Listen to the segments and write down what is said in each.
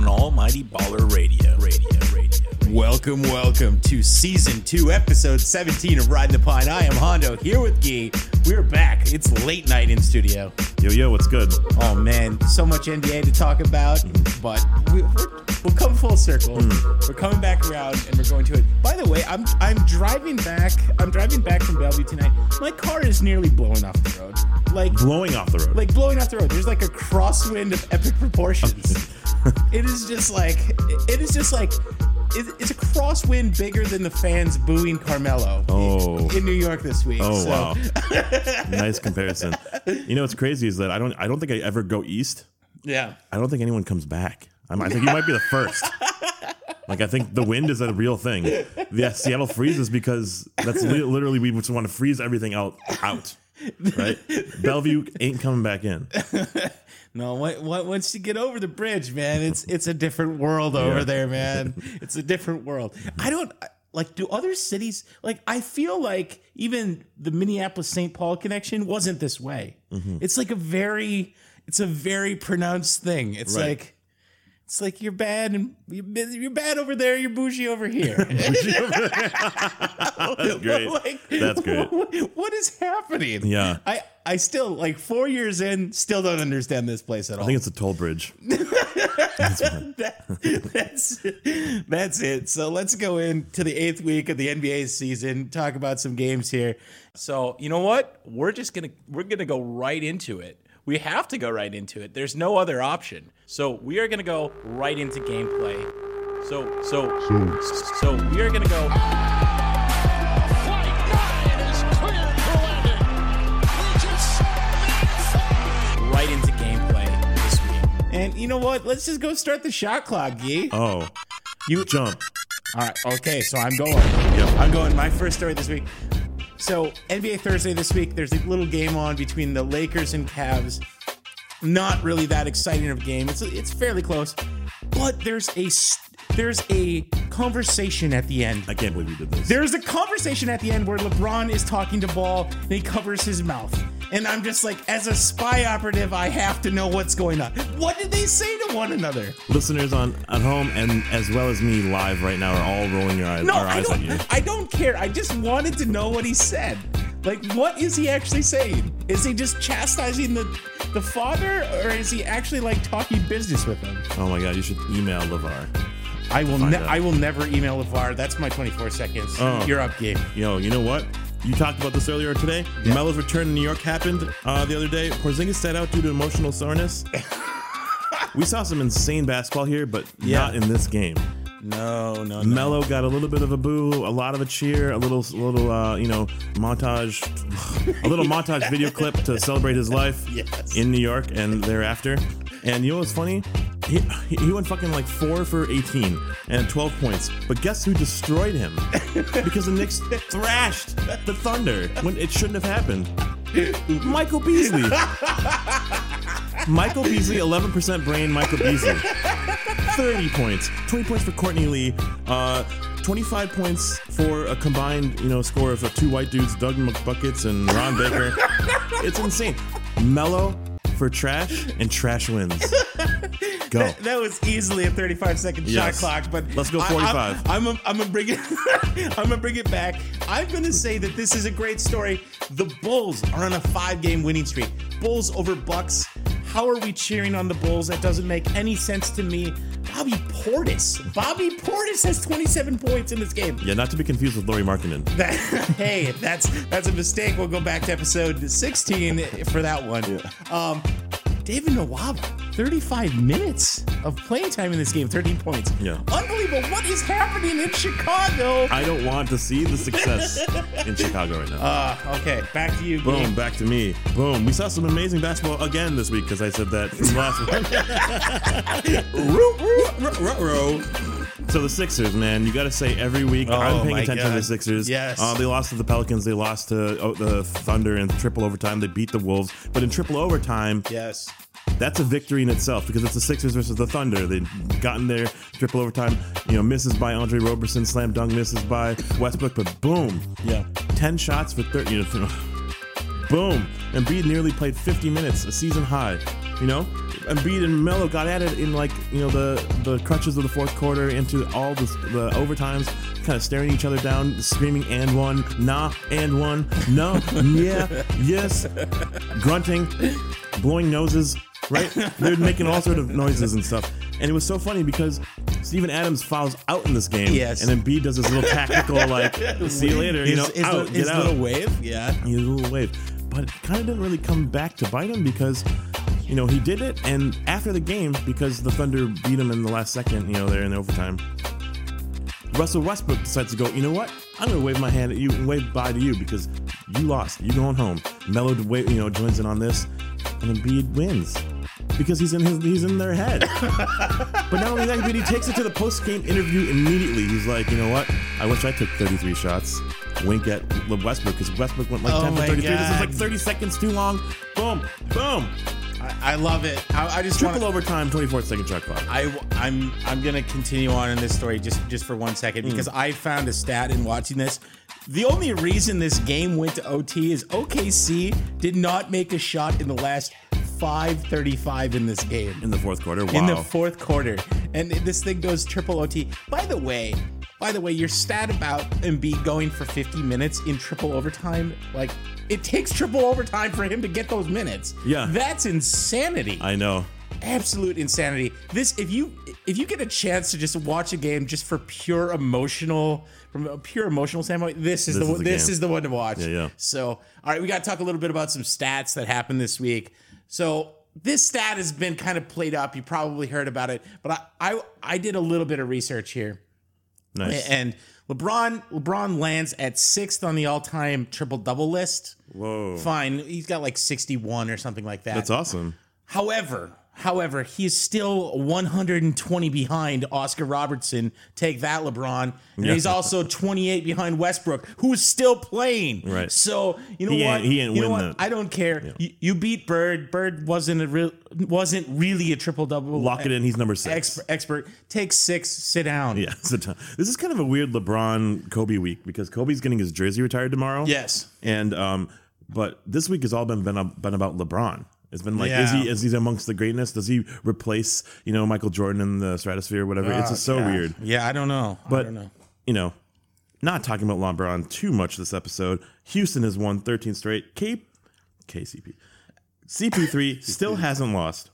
On Almighty Baller Radio. Radio, radio. Welcome, welcome to season two, episode 17 of Riding the Pine. I am Hondo here with Gee. We're back. It's late night in studio. Yo, yo, what's good? Oh man, so much NBA to talk about, but we, we'll come full circle. Hmm. We're coming back around, and we're going to it. By the way, I'm I'm driving back. I'm driving back from Bellevue tonight. My car is nearly blowing off the road, like Blowing off the road. like blowing off the road. There's like a crosswind of epic proportions. it is just like it is just like it's a crosswind bigger than the fans booing Carmelo Oh. in New York this week. oh So, wow, nice comparison. You know what's crazy is that I don't I don't think I ever go east. Yeah. I don't think anyone comes back. I'm, I think you might be the first. Like I think the wind is a real thing. Yeah, Seattle freezes because that's li- literally we just want to freeze everything out out. Right? Bellevue ain't coming back in. No, what, what, once you get over the bridge, man, it's it's a different world over Yeah. there, man. It's a different world. I don't like. Do other cities like? I feel like even the Minneapolis St. Paul connection wasn't this way. Mm-hmm. It's like a very, it's a very pronounced thing. It's Right. like. It's like you're bad and you're bad over there. You're bougie over here. That's great. Like, That's great. what- what is happening? Yeah. I I still like four years in, still don't understand this place at all. I think it's a toll bridge. That- that's that's it. So let's go into the eighth week of the NBA season. Talk about some games here. So you know what? We're just gonna we're gonna go right into it. We have to go right into it. There's no other option. So we are gonna go right into gameplay. So so so, so we are gonna go. And you know what? Let's just go start the shot clock, Gee. Oh, You jump. All right. Okay. So I'm going. I'm going. My first story this week. So NBA Thursday this week. There's a little game on between the Lakers and Cavs. Not really that exciting of a game. It's it's fairly close, but there's a there's a conversation at the end. I can't believe you did this. There's a conversation at the end where LeBron is talking to Ball and he covers his mouth. And I'm just like, as a spy operative, I have to know what's going on. What did they say to one another? Listeners on at home and as well as me live right now are all rolling your eyes, No, our I eyes at you. don't. I don't care. I just wanted to know what he said. Like, what is he actually saying? Is he just chastising the the father, or is he actually like talking business with him? Oh my god, you should email LaVar. I will. Ne- I will never email LaVar. That's my 24 seconds. Oh. You're up, Gabe. Yo, you know what? You talked about this earlier today. Melo's return in New York happened uh, the other day. Porzingis sat out due to emotional soreness. we saw some insane basketball here, but Yeah. not in this game. No, no, no. Melo got a little bit of a boo, a lot of a cheer, a little, little, uh, you know, montage, a little montage video clip to celebrate his life Yes. in New York and thereafter. And you know what's funny? He, he went fucking like four for 18 and 12 points. But guess who destroyed him? because the Knicks thrashed the Thunder when it shouldn't have happened. Michael Beasley. Michael Beasley, 11% brain Michael Beasley. 30 points. 20 points for Courtney Lee. Uh, 25 points for a combined, you know, score of uh, two white dudes, Doug McBuckets and Ron Baker. it's insane. Melo for trash and trash wins. Go. That, that was easily a 35 second Yes. shot clock, but Let's go 45. I, am I'm, I'm gonna bring it. I'm gonna bring it back. I'm gonna say that this is a great story. The Bulls are on a five game winning streak. Bulls over Bucks. How are we cheering on the Bulls? That doesn't make any sense to me. Bobby Portis. Bobby Portis has 27 points in this game. Yeah, not to be confused with Lauri Markkanen. That, hey, that's that's a mistake. We'll go back to episode 16 for that one. Um, David Nwaba, 35 minutes of playing time in this game, 13 points. Yeah. Unbelievable. What is happening in Chicago? I don't want to see the success in Chicago right now. Uh, okay, back to you. Boom, Gabe. back to me. Boom. We saw some amazing basketball again this week because I said that from last week. so the Sixers, man, you got to say every week Oh, I'm paying attention to the Sixers. Yes. Uh, they lost to the Pelicans. They lost to oh, the Thunder in triple overtime. They beat the Wolves, but in triple overtime, Yes. that's a victory in itself because it's the Sixers versus the Thunder. They got in there, triple overtime, you know, misses by Andre Roberson, slam dunk misses by Westbrook, but boom, Yeah. 10 shots for 30, you know, boom. Embiid nearly played 50 minutes, a season high, you know? Embiid and Melo got at it in like, you know, the, the crutches of the fourth quarter into all the, the overtimes, kind of staring each other down, screaming, and one, nah, and one, no, yeah, yes, grunting, blowing noses, right? They're making all sort of noises and stuff. And it was so funny because Steven Adams fouls out in this game. Yes. And Embiid does this little tactical, like, see you later, you know, his, his, out, his get out. little wave. Yeah. A little wave. But it kind of didn't really come back to bite him because, you know, he did it. And after the game, because the Thunder beat him in the last second, you know, they're in overtime, Russell Westbrook decides to go, you know what? I'm going to wave my hand at you and wave bye to you because you lost. You're going home. Melo, you know, joins in on this, and Embiid wins because he's in his he's in their head. but not only that, but he takes it to the post game interview immediately. He's like, you know what? I wish I took 33 shots. Wink at Westbrook because Westbrook went like Oh 10 for my 33. This is like 30 seconds too long. Boom, boom. I, I love it. I, I just Triple wanna- overtime, 24 second shot clock. I, I'm I'm gonna continue on in this story just just for one second hmm. because I found a stat in watching this. The only reason this game went to OT is OKC did not make a shot in the last 5:35 in this game in the fourth quarter. Wow. in the fourth quarter, and this thing goes triple OT. By the way. By the way, your stat about Embiid going for 50 minutes in triple overtime, like it takes triple overtime for him to get those minutes. Yeah. That's insanity I know. absolute insanity. This if you if you get a chance to just watch a game just for pure emotional from a pure emotional standpoint, this is This the is this game. is the one to watch. Yeah, yeah. So, all right, we got to talk a little bit about some stats that happened this week. So, this stat has been kind of played up. You probably heard about it, but I I, I did a little bit of research here. Nice. And LeBron LeBron lands at sixth on the all-time triple double list. Whoa. Fine, he's got like 61 or something like that. That's awesome. However, however, he's still 120 behind Oscar Robertson. Take that, LeBron. And Yeah. he's also 28 behind Westbrook, who's still playing. Right. So you know He what? he ain't you win? I don't care. You, you beat Bird. Bird wasn't a real, wasn't really a triple double. Lock it in. He's number six. Expert, expert. Take six. Sit down. Yeah, a ton. this is kind of a weird LeBron Kobe week because Kobe's getting his jersey retired tomorrow. Yes. and um, but this week has all been been, been about LeBron. It's been like, is he is he amongst the greatness? Does he replace you know Michael Jordan in the stratosphere, or whatever? it's just so God. weird. Yeah, I don't know. I But don't know. you know, not talking about LeBron too much this episode. Houston has won 13 straight. K KCP CP3 still hasn't lost.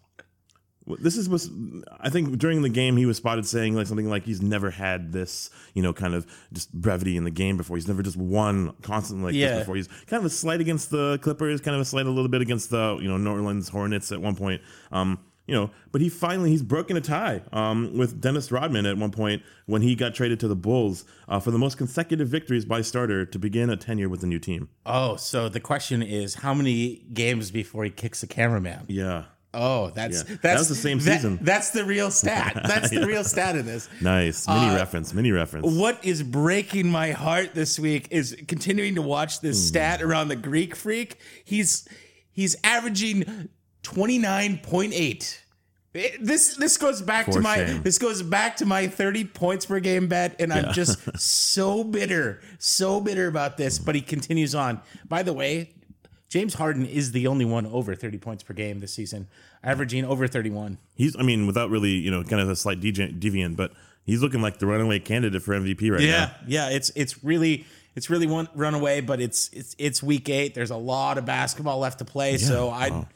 This is was I think during the game he was spotted saying like something like he's never had this you know kind of just brevity in the game before. He's never just won constantly like Yeah. this before. He's kind of a slight against the Clippers, kind of a slight a little bit against the you know New Orleans Hornets at one point. Um, you know, but he finally he's broken a tie um, with Dennis Rodman at one point when he got traded to the Bulls uh, for the most consecutive victories by starter to begin a tenure with the new team. Oh, so the question is, how many games before he kicks the cameraman? Yeah, Oh, that's Yeah. that's That was the same that- season. That's the real stat. That's the real stat in this. nice mini reference, mini reference. What is breaking my heart this week is continuing to watch this Hmm. stat around the Greek freak. He's he's averaging 29.8. It- This this goes back to my shame. this goes back to my 30 points per game bet and I'm just so bitter, so bitter about this, but he continues on. By the way, James Harden is the only one over 30 points per game this season, averaging over 31. He's, I mean, without really, you know, kind of a slight deviant, but he's looking like the runaway candidate for MVP right now. yeah. Yeah, it's it's really it's really one runaway, but it's it's it's week eight. There's a lot of basketball left to play, so I,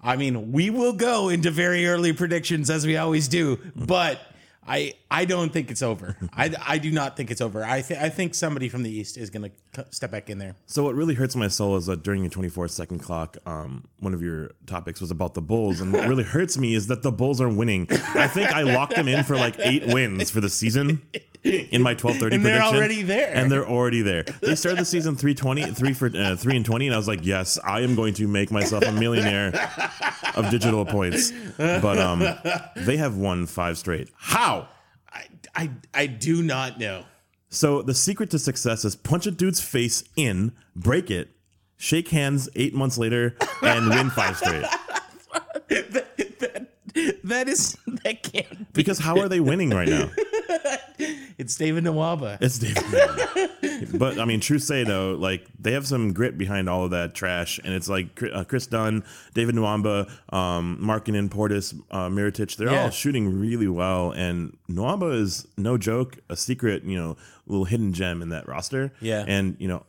I mean, we will go into very early predictions as we always do, but. I, I don't think it's over. I, I do not think it's over. I th- I think somebody from the East is going to step back in there. So what really hurts my soul is that during your 24 second clock, um, one of your topics was about the Bulls, and what really hurts me is that the Bulls are winning. I think I locked them in for like eight wins for the season in my 12:30 And they're prediction, already there. and they're already there. They started the season 320, three for uh, three and 20, and I was like, yes, I am going to make myself a millionaire of digital points. But um, they have won five straight. How? I, I, do not know. So the secret to success is punch a dude's face in, break it, shake hands eight months later, and win five straight. that, that, that is that can't be. Because how are they winning right now? It's David Nwaba. It's David. but I mean, true say though, like they have some grit behind all of that trash, and it's like uh, Kris Dunn, David Nwaba, um, Markkanen, Portis, uh, Mirotic. They're Yeah. all shooting really well, and Nwaba is no joke, a secret, you know, little hidden gem in that roster. Yeah. and you know.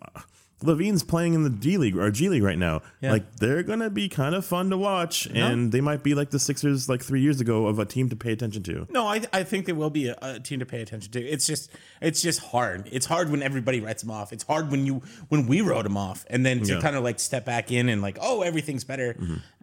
LaVine's playing in the D League or G League right now. Yeah. Like they're gonna be kind of fun to watch, and they might be like the Sixers like three years ago of a team to pay attention to. No, I, I think they will be a, a team to pay attention to. It's just it's just hard. It's hard when everybody writes them off. It's hard when you when we wrote them off, and then to Yeah. Mm-hmm. kind of like step back in and like oh everything's better.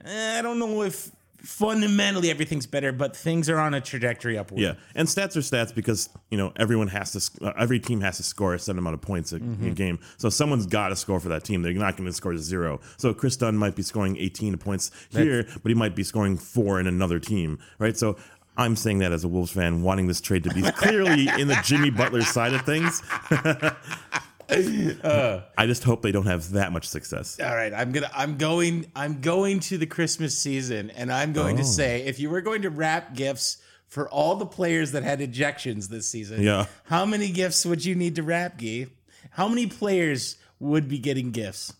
Eh, I don't know if fundamentally everything's better, but things are on a trajectory upward. Yeah, and stats are stats because you know everyone has to, sc- uh, every team has to score a certain amount of points a, a game. So someone's got to score for that team. They're not going to score zero. So Kris Dunn might be scoring 18 points here, but he might be scoring four in another team, right? So. I'm saying that as a Wolves fan, wanting this trade to be clearly in the Jimmy Butler side of things. I just hope they don't have that much success. All right, I'm gonna I'm going I'm going to the Christmas season, and I'm going Oh. to say if you were going to wrap gifts for all the players that had ejections this season, Yeah. how many gifts would you need to wrap, Gee? How many players would be getting gifts?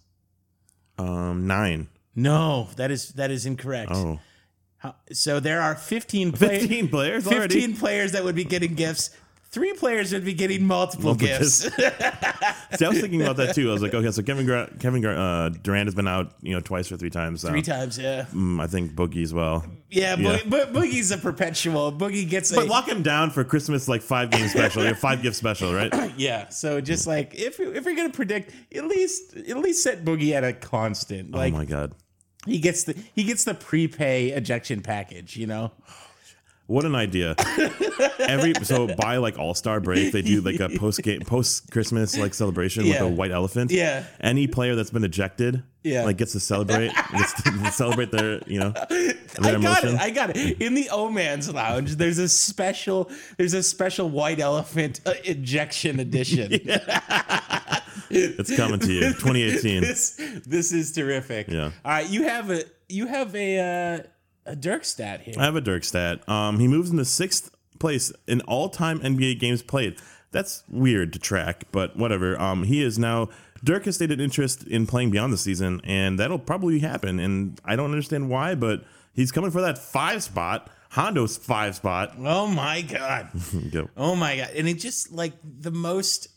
Um, nine. No, that is that is incorrect. Oh, How, so there are 15 play- 15 players 15 already? players that would be getting gifts. Three players would be getting multiple, Multiple gifts. See, I was thinking about that too. I was like, okay, so Kevin Gra- Kevin Gra- uh, Durant has been out, you know, twice or three times. Three times, yeah. mm, I think Boogie as well. Yeah, Yeah. Bo- Bo- Boogie's a perpetual. Boogie gets a But lock him down for Christmas, like five game special, yeah, five gift special, right? Yeah, so just like if if you're gonna predict, at least at least set Boogie at a constant. Like oh my god, he gets the he gets the prepay ejection package. You know, what an idea! Every so by like All Star break, they do like a post game, post Christmas like celebration Yeah. with a white elephant. Yeah. any player that's been ejected, Yeah. like gets to celebrate, gets to celebrate their, you know, their I got emotion. it. I got it. In the O Man's Lounge, there's a special there's a special white elephant uh, ejection edition. it's coming to you, 2018. this this is terrific. Yeah. All right, you have a you have a uh, a Dirk stat here. I have a Dirk stat. Um, he moves into sixth place in all time NBA games played. That's weird to track, but whatever. Um, he is now. Dirk has stated interest in playing beyond the season, and that'll probably happen. And I don't understand why, but he's coming for that five spot, Hondo's five spot. oh my god. Go. Oh my god! And it just like the most,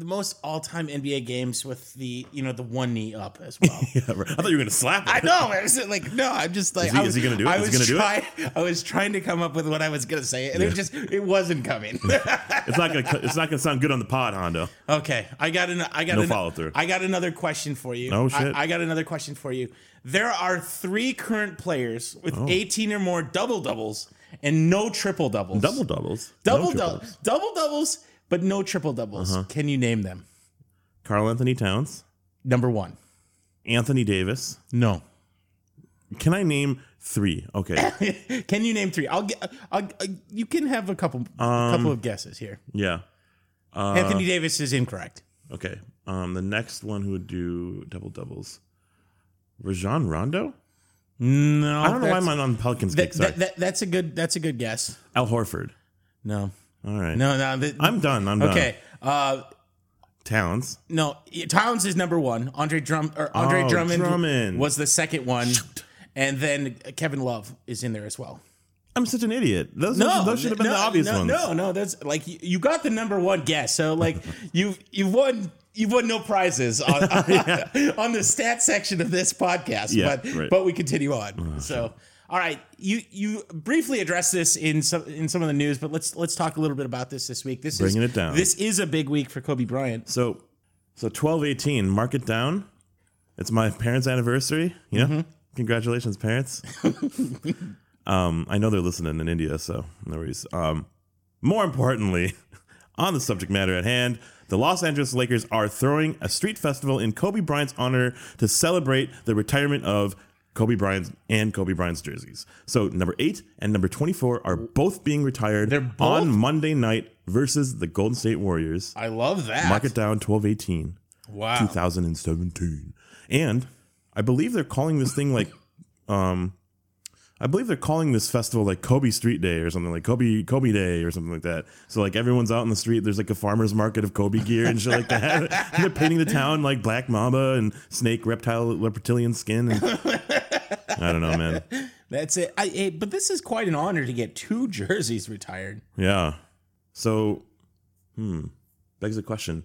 the most all-time NBA games with the you know the one knee up as well. Yeah, right. I thought you were gonna slap it. I know. I was like, no, I'm just like, Is he- I was, is he gonna do it? I Is he was gonna do it? trying, I was trying to come up with what I was gonna say, and it just, it wasn't coming. It's not gonna. It's not gonna sound good on the pod, Hondo. okay, I got an, I got No an- follow-through. I got another question for you. Oh, shit. I, I got another question for you. There are three current players with Oh. 18 or more double doubles and no triple doubles. Double doubles. double No doubles, double doubles, but no triple doubles. Uh-huh. Can you name them? Karl-Anthony Towns, Number one. Anthony Davis. No. Can I name three? Okay. Can you name three? I'll get. I'll, you can have a couple, a Um, couple of guesses here. Yeah. Uh, Anthony Davis is incorrect. Okay. Um, the next one who would do double doubles, Rajon Rondo. No, I don't know why I'm on Pelicans. That, that, that, that's a good. That's a good guess. Al Horford. No, All right. no, no. the- I'm done. I'm done. okay. Uh, Towns. No, Towns is number one. Andre Drum or Andre Oh, Drummond, Drummond. was the second one, and then Kevin Love is in there as well. I'm such an idiot. Those, No, those should have been no, the obvious no, ones. No, no, that's like you, you got the number one guess. So like you you've won you've won no prizes on, on, the stat section of this podcast. Yeah, but right. but we continue on. so all right, you you briefly addressed this in some in some of the news, but let's let's talk a little bit about this this week. This Bringing is it down. This is a big week for Kobe Bryant. So, so twelve eighteen. Mark it down. It's my parents' anniversary. Yeah. Mm-hmm. Congratulations, parents. um, I know they're listening in India, so no worries. Um, more importantly, on the subject matter at hand, the Los Angeles Lakers are throwing a street festival in Kobe Bryant's honor to celebrate the retirement of Kobe Bryant's and Kobe Bryant's jerseys. So number eight and number twenty-four are both being retired They're both? on Monday night versus the Golden State Warriors. I love that. Mark it down 1218. Wow. 2017. And I believe they're calling this thing like um I believe they're calling this festival like Kobe Street Day or something like Kobe Kobe Day or something like that. So like everyone's out in the street. There's like a farmer's market of Kobe gear and shit like that. and they're painting the town like Black Mamba and snake reptile reptilian skin. And, I don't know, man. That's it. I, but this is quite an honor to get two jerseys retired. Yeah. So, hmm, begs the question.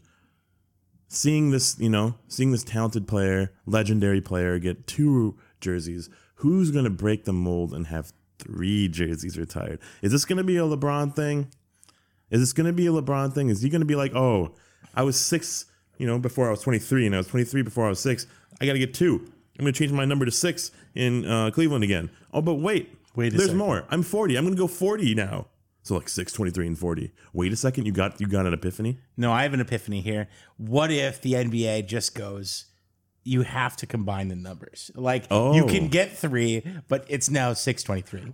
Seeing this, you know, seeing this talented player, legendary player get two jerseys, who's going to break the mold and have three jerseys retired? Is this going to be a LeBron thing? Is this going to be a LeBron thing? Is he going to be like, oh, I was six, you know, before I was 23, and I was 23 before I was six. I got to get two. I'm going to change my number to six in uh, Cleveland again. Oh, but wait. Wait a There's second. more. I'm 40. I'm going to go 40 now. So like 6, 23, and 40. Wait a second. You got you got an epiphany? No, I have an epiphany here. What if the NBA just goes, you have to combine the numbers? Like oh. you Oh. can get three, but it's now 623.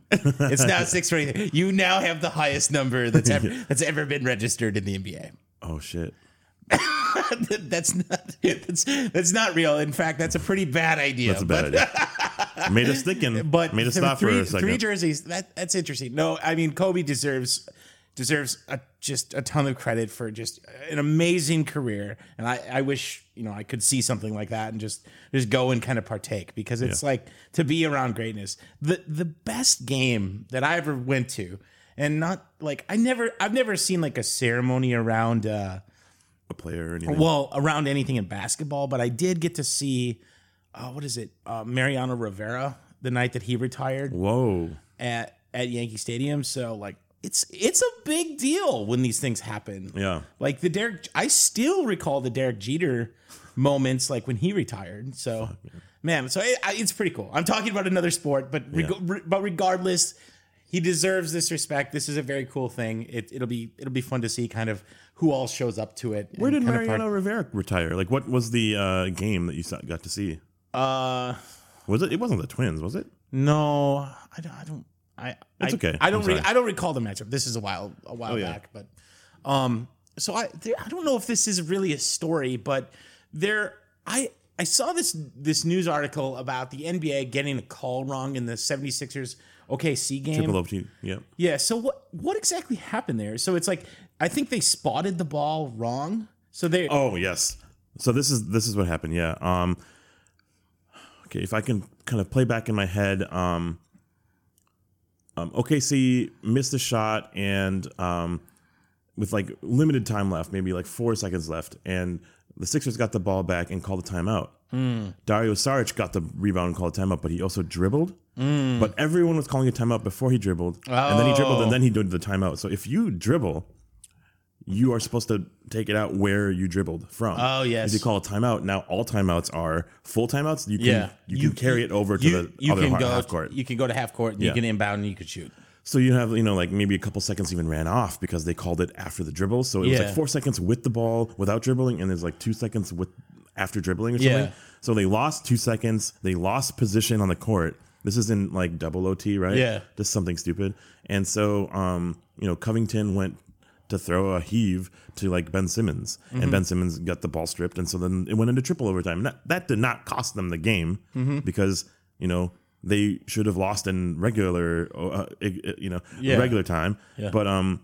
it's now 623. You now have the highest number that's ever that's ever been registered in the NBA. Oh, shit. that's not that's, that's not real. In fact, that's a pretty bad idea. That's a bad idea. Made us thinking. but made us stop three, for a second. Three jerseys. That that's interesting. No, I mean Kobe deserves deserves a, just a ton of credit for just an amazing career, and I I wish you know I could see something like that and just just go and kind of partake because it's like to be around greatness. The the best game that I ever went to, and not like I never I've never seen like a ceremony around. uh a player or anything. well, around anything in basketball, but I did get to see, uh, what is it, uh, Mariano Rivera the night that he retired Whoa. at at Yankee Stadium. So like, it's it's a big deal when these things happen. Yeah. like the Derek, I still recall the Derek Jeter moments, like when he retired. So, man, so it, it's pretty cool. I'm talking about another sport, but reg- Yeah. re- but regardless. He deserves this respect. This is a very cool thing. It, it'll be it'll be fun to see kind of who all shows up to it. Where did Mariano Rivera retire? Like, what was the uh, game that you got to see? Uh, Was it? It wasn't the Twins, was it? no, I don't. I don't. I. That's I, okay. I don't. Re- I don't recall the matchup. This is a while a while Oh, yeah. back, but um. So I there, I don't know if this is really a story, but there I I saw this this news article about the NBA getting a call wrong in the 76ers OKC game. Triple OT. Yeah. Yeah. So what what exactly happened there? So it's like I think they spotted the ball wrong. So they Oh yes. So this is this is what happened. Yeah. Um. Okay, if I can kind of play back in my head, um, um, OKC missed a shot and um, with like limited time left, maybe like four seconds left, and the Sixers got the ball back and called a timeout. Dario Saric got the rebound and called a timeout, but he also dribbled. But everyone was calling a timeout before he dribbled, and then he dribbled, and then he did the timeout. So if you dribble, you are supposed to take it out where you dribbled from. Oh, yes. If you call a timeout, now all timeouts are full timeouts. You can yeah you, can carry it over to the you other can ha- go half court. You can go to half court. And You can inbound and you could shoot. So you have you know like maybe a couple seconds even ran off because they called it after the dribble. So it was like four seconds with the ball without dribbling, and there's like two seconds with after dribbling or Yeah. something. So they lost two seconds. They lost position on the court. This is in like double OT, right? Yeah. just something stupid. And so um you know Covington went to throw a heave to like Ben Simmons, Mm-hmm. and Ben Simmons got the ball stripped, and so then it went into triple overtime. And that, that did not cost them the game Mm-hmm. because you know they should have lost in regular, uh, uh, you know, Yeah. regular time. Yeah. But um,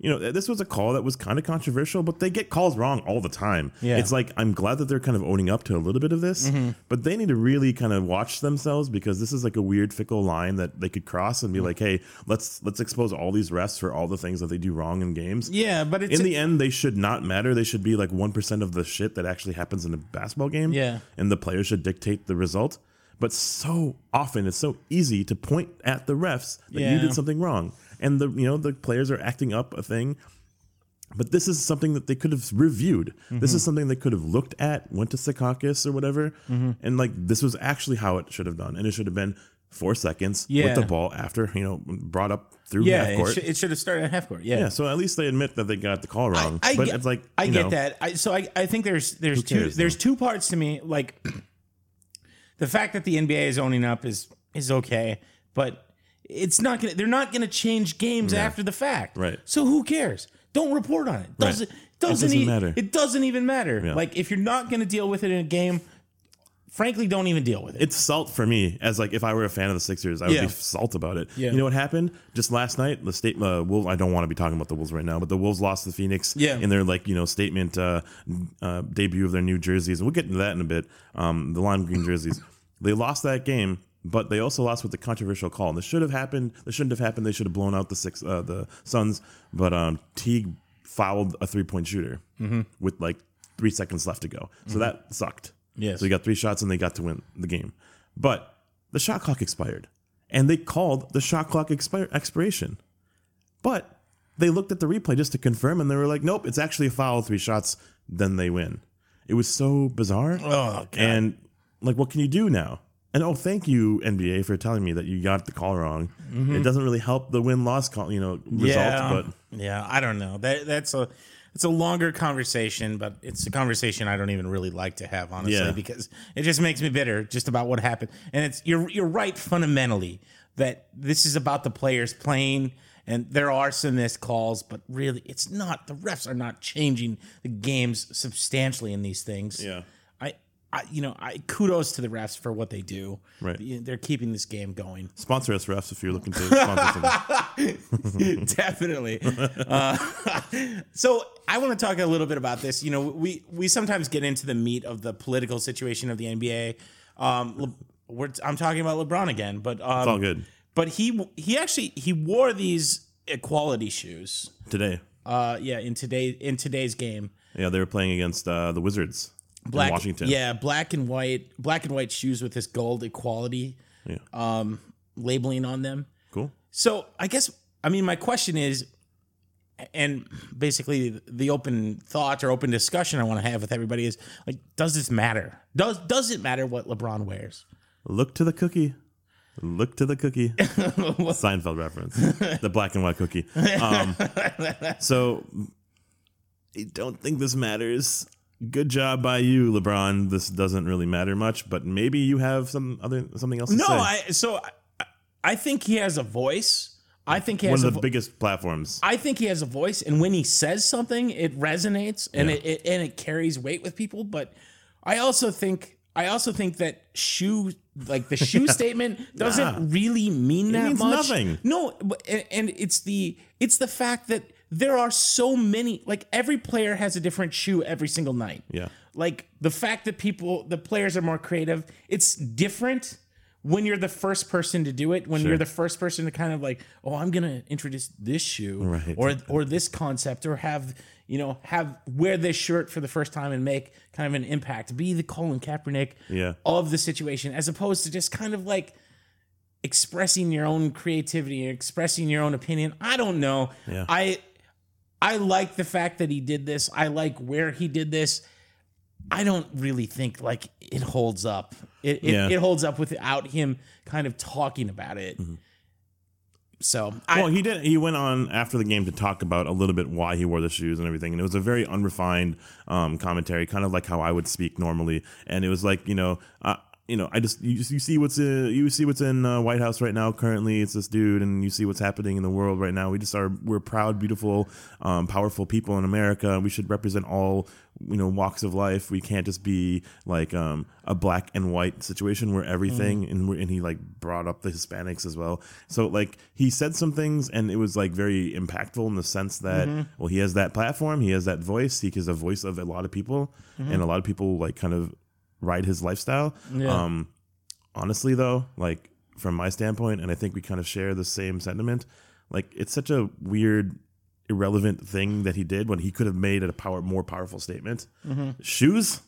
you know, this was a call that was kind of controversial, but they get calls wrong all the time. Yeah. It's like I'm glad that they're kind of owning up to a little bit of this, mm-hmm. but they need to really kind of watch themselves because this is like a weird fickle line that they could cross and be mm. like, "Hey, let's let's expose all these refs for all the things that they do wrong in games." Yeah, but it's in the end, they should not matter. They should be like one percent of the shit that actually happens in a basketball game. Yeah. and the players should dictate the result. But so often, it's so easy to point at the refs that you did something wrong, and the you know the players are acting up a thing. But this is something that they could have reviewed. This Mm-hmm. is something they could have looked at, went to Secaucus or whatever, Mm-hmm. and like this was actually how it should have done, and it should have been four seconds Yeah. with the ball after you know brought up through yeah, half it court. it should have started at half court. Yeah, Yeah, so at least they admit that they got the call wrong. I but get, it's like I you get that. I, so I, I think there's there's two cares, there's two parts to me. Like the fact that the NBA is owning up is is okay, but it's not gonna. They're not gonna change games after the fact. Right. So who cares? Don't report on it. Doesn't doesn't, doesn't e- matter. It doesn't even matter. Yeah. Like if you're not gonna deal with it in a game, frankly, don't even deal with it. It's salt for me. As like if I were a fan of the Sixers, I would Yeah. be salt about it. Yeah. You know what happened just last night? The state uh, Wolves. I don't want to be talking about the Wolves right now, but the Wolves lost to Phoenix. Yeah. In their like you know statement uh, uh, debut of their new jerseys, and we'll get into that in a bit. Um, the lime green jerseys. They lost that game, but they also lost with the controversial call. And this should have happened. This shouldn't have happened. They should have blown out the six uh, the Suns. But um, Teague fouled a three point shooter with like three seconds left to go. So that sucked. Yes. So they got three shots and they got to win the game. But the shot clock expired. And they called the shot clock expire, expiration. But they looked at the replay just to confirm and they were like, nope, it's actually a foul, three shots, then they win. It was so bizarre. Oh, God. And like, what can you do now? And oh, thank you NBA for telling me that you got the call wrong. Mm-hmm. It doesn't really help the win loss call, you know, result, but yeah, I don't know. That that's a it's a longer conversation, but it's a conversation I don't even really like to have, honestly, Yeah. because it just makes me bitter just about what happened. And it's you're you're right fundamentally that this is about the players playing. And there are some missed calls, but really, it's not. The refs are not changing the games substantially in these things. Yeah. I, you know, I kudos to the refs for what they do. Right. they're keeping this game going. sponsor us, refs, if you're looking to sponsor. Definitely. Uh, so I want to talk a little bit about this. You know, we we sometimes get into the meat of the political situation of the NBA. Um, Le- we're, I'm talking about LeBron again, but um, It's all good. But he he actually he wore these equality shoes. Today. Uh, yeah, in today in today's game, Yeah, they were playing against uh, the Wizards black in Washington. Yeah, black and white, black and white shoes with this gold equality Yeah. um, labeling on them. cool. So I guess I mean my question is, and basically the open thought or open discussion I want to have with everybody is like, does this matter? Does does it matter what LeBron wears? Look to the cookie. Look to the cookie. Seinfeld reference. The black and white cookie. Um, so I don't think this matters. Good job by you, LeBron. This doesn't really matter much, but maybe you have some other something else to No, say. I so I, I think he has a voice. I think he One has one of the vo- biggest platforms. I think he has a voice, and when he says something, it resonates and Yeah. it, it and it carries weight with people. But I also think I also think that shoe like the shoe statement doesn't really mean that means much. nothing. No, and, and it's the it's the fact that there are so many like every player has a different shoe every single night. Yeah. Like the fact that people the players are more creative, it's different when you're the first person to do it, when you're the first person to kind of like, oh, I'm gonna introduce this shoe Right. or or this concept or have you know have wear this shirt for the first time and make kind of an impact. Be the Colin Kaepernick Yeah. of the situation as opposed to just kind of like expressing your own creativity and expressing your own opinion. I don't know. Yeah. I I like the fact that he did this. I like where he did this. I don't really think like it holds up. It it, Yeah. it holds up without him kind of talking about it. So I, well, he did. He went on after the game to talk about a little bit why he wore the shoes and everything, and it was a very unrefined um, commentary, kind of like how I would speak normally. And it was like, you know, uh, you know, I just you, you see what's in you see what's in uh, White House right now. Currently, it's this dude, and you see what's happening in the world right now. We just are we're proud, beautiful, um, powerful people in America. We should represent all you know walks of life. We can't just be like um, a black and white situation where everything and we're, and he like brought up the Hispanics as well. So like he said some things, and it was like very impactful in the sense that well, he has that platform, he has that voice, he is a voice of a lot of people, and a lot of people like kind of ride his lifestyle. Um, honestly, though, like from my standpoint, and I think we kind of share the same sentiment. Like it's such a weird, irrelevant thing that he did when he could have made it a power more powerful statement. Shoes,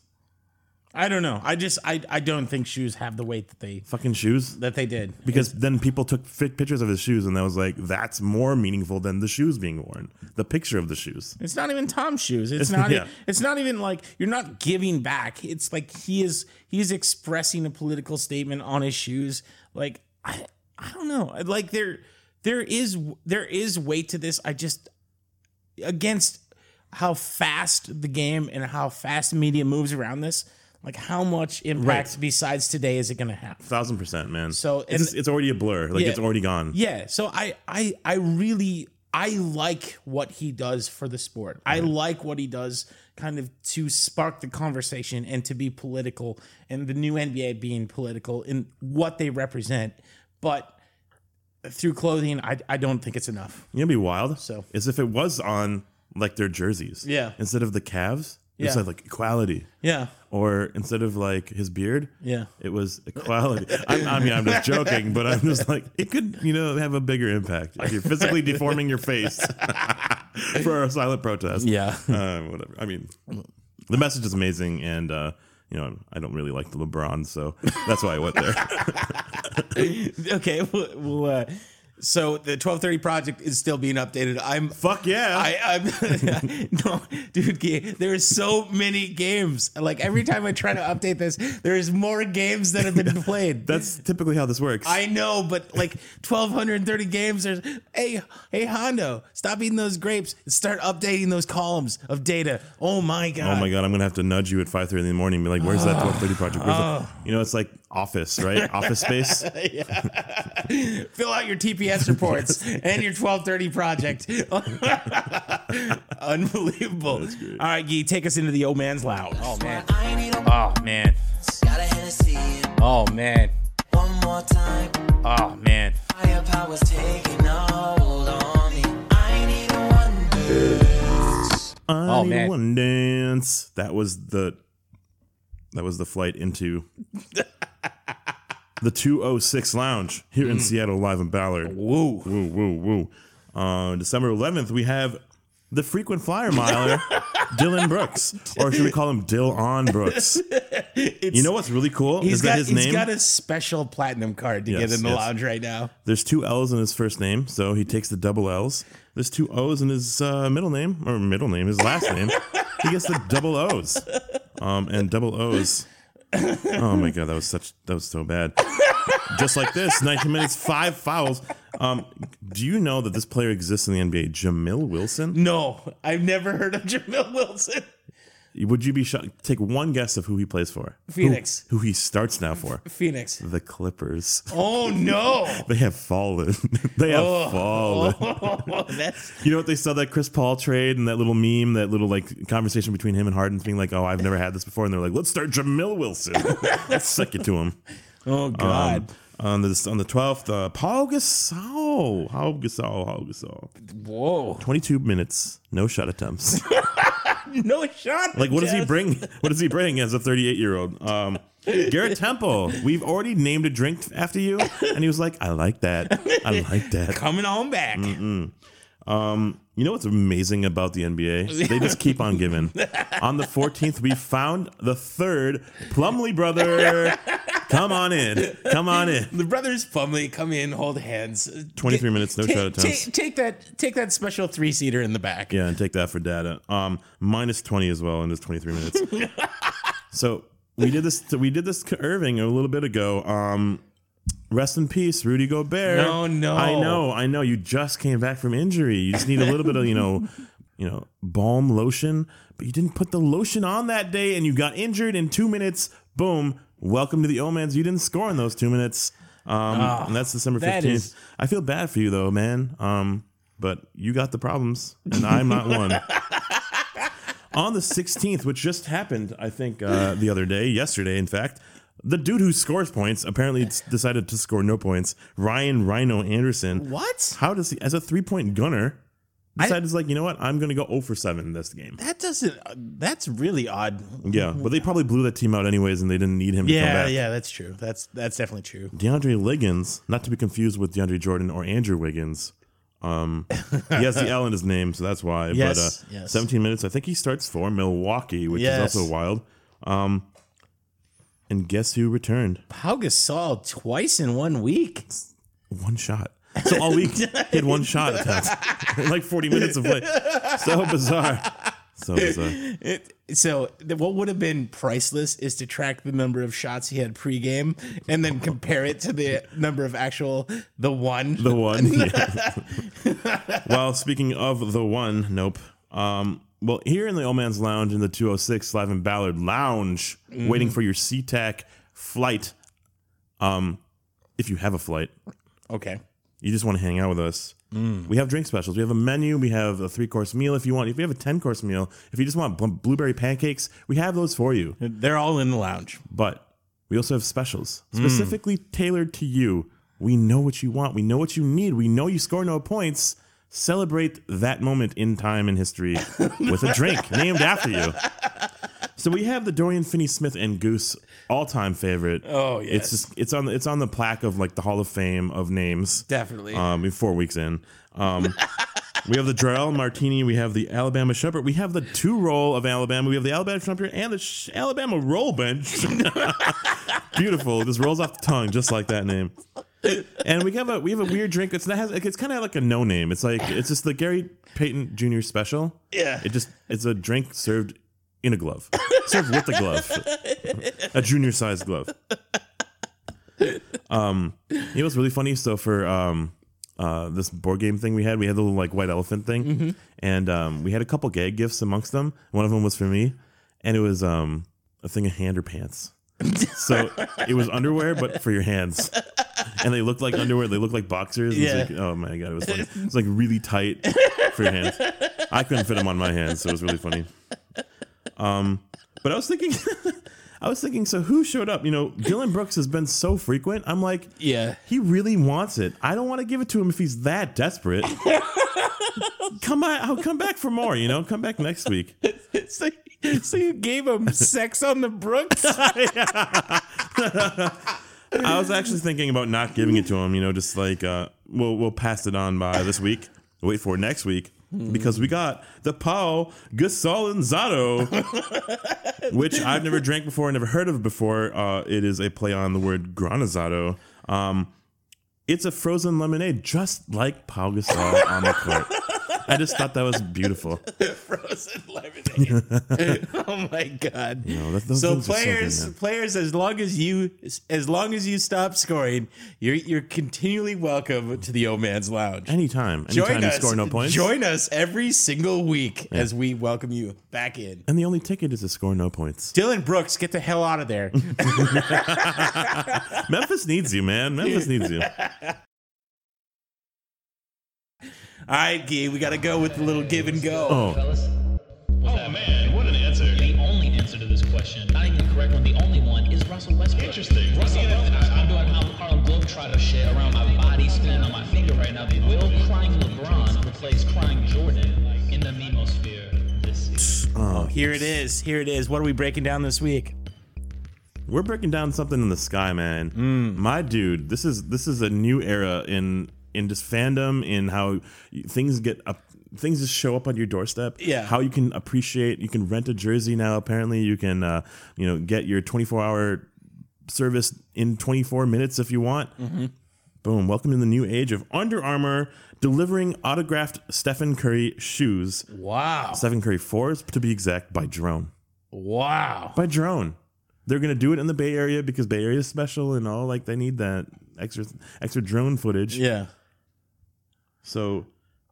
I don't know. I just I I don't think shoes have the weight that they fucking shoes. that they did. Because then people took fi- pictures of his shoes, and that was like that's more meaningful than the shoes being worn. The picture of the shoes. It's not even Tom's shoes. It's not. yeah. It's not even like you're not giving back. It's like he is. He is expressing a political statement on his shoes. Like I. I don't know. Like there. There is. There is weight to this. I just against how fast the game and how fast media moves around this. Like how much impact Right. besides today is it going to have? Thousand percent, man. So, it's, and- it's already a blur. Like Yeah. it's already gone. Yeah, so I I I really I like what he does for the sport. I like what he does kind of to spark the conversation and to be political and the new NBA being political in what they represent. But through clothing, I I don't think it's enough. You know, be wild. So- is if it was on like their jerseys. Yeah. Instead of the calves, it said like equality. Yeah. Or instead of like his beard, Yeah. it was equality. I, I mean, I'm just joking, but I'm just like it could, you know, have a bigger impact if you're physically deforming your face for a silent protest. Yeah. uh, whatever. I mean, the message is amazing, and uh, you know, I don't really like the LeBron, so that's why I went there. Okay, well, well uh, so the 1230 project is still being updated. I'm Fuck yeah! I, I'm no, dude. ga- There's so many games. Like every time I try to update this, there's more games that have been played. that's typically how this works. I know, but like 1,230 games. There's hey, hey, Hondo, stop eating those grapes and start updating those columns of data. Oh my god. Oh my god, I'm gonna have to nudge you at 5:30 in the morning and be like, "Where's that 12:30 project?" Where's Oh. the-" You know, it's like Office, right? Office Space. Fill out your TPS reports and your 1230 project. Unbelievable. All right, Gee, take us into the old man's loud. Oh man. Oh man. Got a Oh man. one more time. Oh man. Firepower's taking hold on me. I need a one. I Oh, need man. one dance. That was the that was the flight into the 206 Lounge here in Seattle, live in Ballard. Woo. Woo, woo, woo. On December 11th, we have the frequent flyer miler, Dillon Brooks, or should we call him Dill on Brooks? you know what's really cool He's is got that his he's name. got a special platinum card to Yes, get in the yes. lounge right now. There's two L's in his first name, so he takes the double L's. There's two O's in his uh, middle name, or middle name, his last name. he gets the double O's, um, and double O's. Oh my god, that was such that was so bad. Just like this, 19 minutes, five fouls. Um, do you know that this player exists in the NBA? Jamil Wilson. No, I've never heard of Jamil Wilson. Would you be shocked? Take one guess of who he plays for. Who- Phoenix. Who, he starts now for? Phoenix. The Clippers. Oh no. They have fallen. they have Oh. fallen. Oh, that's You know what they saw that Chris Paul trade and that little meme, that little like conversation between him and Harden, being like, "Oh, I've never had this before," and they're like, "Let's start Jamil Wilson." Let's suck it to him. oh god. Um, on the on the twelfth, uh, Pau Gasol, Pau Gasol, Pau Gasol, Whoa. twenty two minutes, no shot attempts. No shot. Like, what does he bring? What does he bring as a 38 year old? Um, Garrett Temple, we've already named a drink after you, and he was like, "I like that. I like that." Coming on back. Um, you know what's amazing about the NBA? They just keep on giving. on the 14th, we found the third Plumlee brother. Come on in. Come on in. The brothers Plumlee come in, hold hands. 23 minutes, no take, shot attempts. Take, take that, take that special three seater in the back. Yeah, and take that for data. Um, minus 20 as well in this 23 minutes. so we did this. We did this to Irving a little bit ago. Um, rest in peace, Rudy Gobert. No, no. I know, I know. You just came back from injury. You just need a little bit of you know, you know, balm lotion. But you didn't put the lotion on that day, and you got injured in two minutes. Boom. welcome to the Omans. You didn't score in those two minutes. Um, and that's December Ah, 15th. is- I feel bad for you, though, man. Um, but you got the problems, and I'm not one. On the 16th, which just happened, I think, uh, the other day, yesterday, in fact, the dude who scores points apparently decided to score no points. Ryan Ryno Anderson. What? How does he, as a three point gunner, decided like, you know what, I'm going to go 0 for 7 in this game. That doesn't. That's really odd. Yeah, but they probably blew that team out anyways, and they didn't need him to come Yeah, back. yeah, that's true. That's that's definitely true. DeAndre Liggins, not to be confused with DeAndre Jordan or Andrew Wiggins. Um, he has the L in his name, so that's why. Yes, but uh, yes. 17 minutes. I think he starts for Milwaukee, which Yes. is also wild. Um, and guess who returned? Pau Gasol twice in one week. One shot. So all week he had one shot like 40 minutes of play. So bizarre. So bizarre. It, so what would have been priceless is to track the number of shots he had pregame and then compare it to the number of actual the one. The one. yeah. well, speaking of the one, nope. Um, well, here in the Old Man's Lounge in the 206 Slav and Ballard Lounge, mm. waiting for your SeaTac flight. Um, if you have a flight, okay. you just want to hang out with us. Mm. We have drink specials. We have a menu. We have a three course meal if you want. If you have a 10 course meal, if you just want bl- blueberry pancakes, we have those for you. They're all in the lounge. But we also have specials mm. specifically tailored to you. We know what you want. We know what you need. We know you score no points. Celebrate that moment in time in history with a drink named after you. So we have the Dorian Finney Smith and Goose all-time favorite. Oh, yes. It's just it's on the it's on the plaque of like the Hall of Fame of names. Definitely. Um, four weeks in. Um, we have the Drell Martini. We have the Alabama Shepherd. We have the two roll of Alabama. We have the Alabama Shepherd and the Sh- Alabama Roll Bench. Beautiful. It just rolls off the tongue, just like that name. And we have a we have a weird drink. It's that has it's kind of like a no name. It's like it's just the Gary Payton Jr. special. Yeah. It just it's a drink served in a glove, served with a glove, a junior sized glove. Um, it was really funny. So for um, uh, this board game thing we had, we had the little like white elephant thing, and um, we had a couple gag gifts amongst them. One of them was for me, and it was um, a thing of hand or pants. So it was underwear, but for your hands, and they looked like underwear. They looked like boxers. Yeah. like, oh my god, it was funny. It was like really tight for your hands. I couldn't fit them on my hands, so it was really funny. Um, but I was thinking, I was thinking, so who showed up? You know, Dillon Brooks has been so frequent. I'm like, Yeah. he really wants it. I don't want to give it to him if he's that desperate. come on, I'll come back for more. You know, come back next week. So, so you gave him sex on the Brooks? I was actually thinking about not giving it to him. You know, just like uh, we'll we'll pass it on by this week. Wait for next week because we got the Pau Gasolinzado, which I've never drank before, never heard of before. Uh, it is a play on the word granizado. Um, it's a frozen lemonade, just like Pau Gasol on the court. I just thought that was beautiful. Frozen lemonade. oh my god. know, that- those so things are so good, players, man. players, as long as you, as long as you stop scoring, you're you're continually welcome to the old man's lounge. Anytime, anytime Join you us. score no points. Join us every single week as we welcome you back in. and the only ticket is to score no points. Dillon Brooks, get the hell out of there. Memphis needs you, man. Memphis needs you. All right, Gee, we got to go with the little give and go. Oh, Oh man, what an answer. The only answer to this question, not even the correct one, the only one is Russell Westbrook. Interesting. Russell Westbrook, I- I'm doing how Harlem Globetrotter shit around my body, spinning on my finger right now. Will crying LeBron replace crying Jordan in the memosphere this season? Oh, here it is. Here it is. What are we breaking down this week? we're breaking down something in the sky, man. Mm. My dude, this is this is a new era in in just fandom, in how things get up. Things just show up on your doorstep. Yeah. How you can appreciate. You can rent a jersey now. Apparently, you can uh, you know get your 24 hour service in 24 minutes if you want. Mm-hmm. Boom! Welcome to the new age of Under Armour delivering autographed Stephen Curry shoes. Wow. Stephen Curry fours to be exact by drone. Wow. by drone. They're gonna do it in the Bay Area because Bay Area is special and all. Like they need that extra extra drone footage. Yeah. So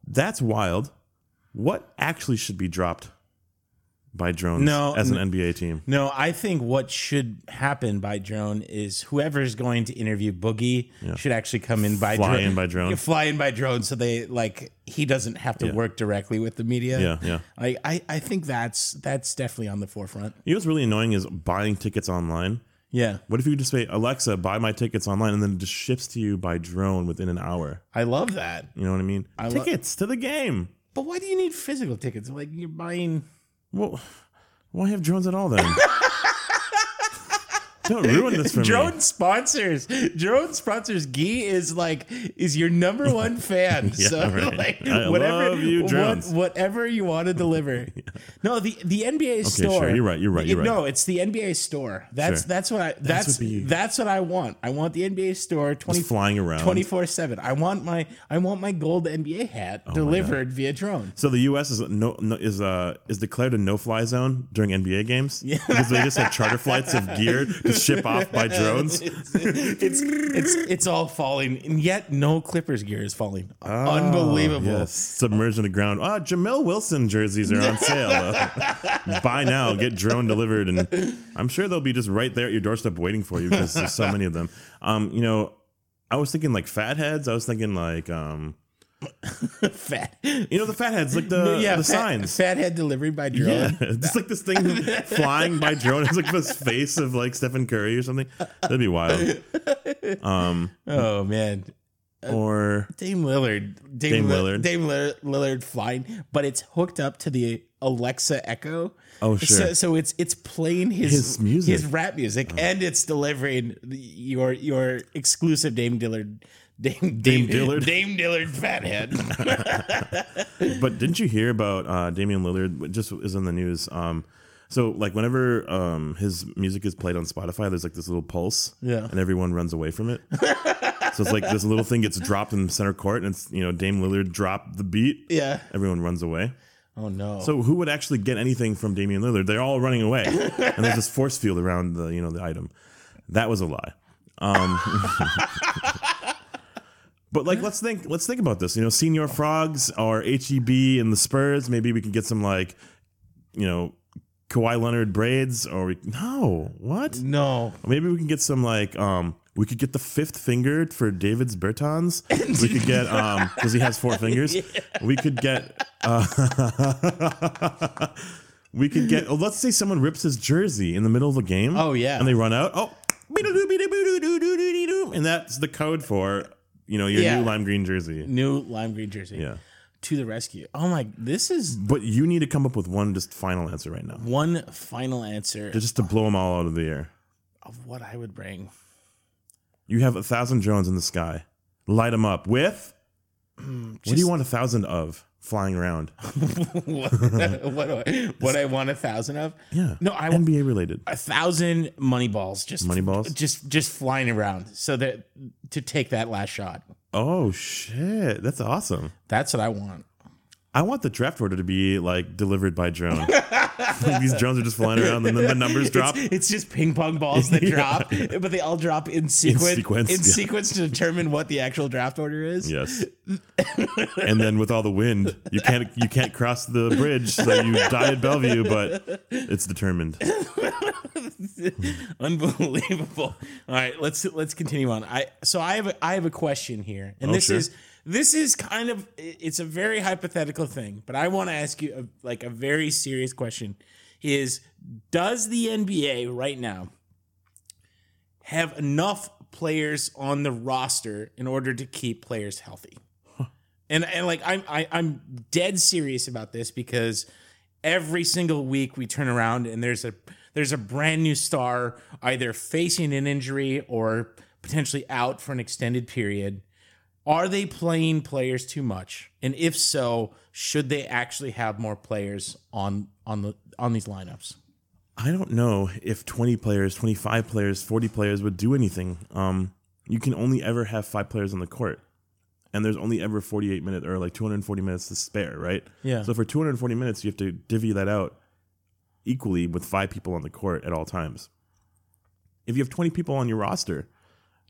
that's wild. What actually should be dropped by drones No, as an n- NBA team. No, I think what should happen by drone is whoever's going to interview Boogie should actually come in by Fly drone. in by drone. Fly in by drone so they like he doesn't have to Yeah. work directly with the media. Yeah, yeah. I, I, I think that's that's definitely on the forefront. You know what's really annoying is buying tickets online. Yeah. What if you just say, Alexa, buy my tickets online, and then it just ships to you by drone within an hour? I love that. You know what I mean? I lo- tickets to the game. But why do you need physical tickets? Like you're buying Well, why have drones at all then? Don't ruin this for me. drone sponsors. Drone sponsors. Gee is like is your number one fan. Yeah, so right. like I whatever you, what- whatever you want to deliver. No, the the NBA store. sure, you're right, you're right, you're right. No, it's the NBA store. That's Sure. that's what I that's would be- that's what I want. I want the NBA store 20, Just flying around. 24/7. I want my I want my gold NBA hat Oh delivered via drone. So the U.S. is no, no is uh is declared a no-fly zone during NBA games yeah. because they just have charter flights of gear ship off by drones. it's it's it's all falling, and yet no Clippers gear is falling. Unbelievable. Oh, Yes, submerged in the ground. Ah, Jamil Wilson jerseys are on sale. Buy now, get drone delivered, and I'm sure they'll be just right there at your doorstep waiting for you because there's so many of them. Um, you know, I was thinking like fatheads. I was thinking like um, Fat. you know, the fatheads, like the yeah, the fat, signs. Fathead delivery by drone. Yeah, it's like this thing flying by drone. It's like this face of like Stephen Curry or something. That'd be wild. Um, Oh man. or Dame Lillard. Dame, Dame Lillard. Lillard. Dame Lillard, Lillard flying, but it's hooked up to the Alexa Echo. Oh, sure. So, so it's it's playing his His music. Oh. his rap music, and it's delivering the- your your exclusive Dame Dillard. Dame, Dame Dillard? Dame Dillard fathead. But didn't you hear about uh, Damian Lillard? It Just is in the news. Um, so like whenever um, his music is played on Spotify, there's like this little pulse, Yeah. and everyone runs away from it. so it's like this little thing gets dropped in center court, and it's you know Dame Lillard dropped the beat. yeah. Everyone runs away. Oh no. So who would actually get anything from Damian Lillard? They're all running away, and there's this force field around the you know the item. That was a lie. Um, but like, let's think. Let's think about this. You know, Senior Frogs or HEB and the Spurs. Maybe we can get some like, you know, Kawhi Leonard braids, or we, no, what? no. Maybe we can get some like um we could get the fifth finger for Davis Bertans. We could get um because he has four fingers. We could get uh we could get oh, let's say someone rips his jersey in the middle of a game. Oh, yeah. And they run out. Oh and that's the code for you know your Yeah. new lime green jersey. New lime green jersey. Yeah. To the rescue. Oh my! This is But you need to come up with one just final answer right now. one final answer Just to blow them all out of the air. of what I would bring. You have a thousand drones in the sky. Light them up with. Hmm, what do you want a thousand of flying around? what, what, do I, what I want a thousand of? Yeah. No, I want NBA related. a thousand money balls. Just Money balls? Just just flying around so that to take that last shot. Oh shit, that's awesome. That's what I want. I want the draft order to be like delivered by drone. These drones are just flying around, and then the numbers drop. It's, it's just ping pong balls that drop, but they all drop in sequence. In sequence, yeah. sequence to determine what the actual draft order is. Yes. and then with all the wind, you can't you can't cross the bridge, so you die at Bellevue, but it's determined. Unbelievable. All right, let's let's continue on. I so I have a, I have a question here, and Oh, this sure. is this is kind of it's a very hypothetical thing, but I want to ask you a, like a very serious question: Is does the NBA right now have enough players on the roster in order to keep players healthy? And and like I'm I, I'm dead serious about this because every single week we turn around and there's a there's a brand new star either facing an injury or potentially out for an extended period. Are they playing players too much? And if so, should they actually have more players on on the on these lineups? I don't know if 20 players, 25 players, 40 players would do anything. Um, you can only ever have five players on the court. And there's only ever 48 minutes or like 240 minutes to spare, right? Yeah. So for 240 minutes, you have to divvy that out equally with five people on the court at all times. If you have 20 people on your roster,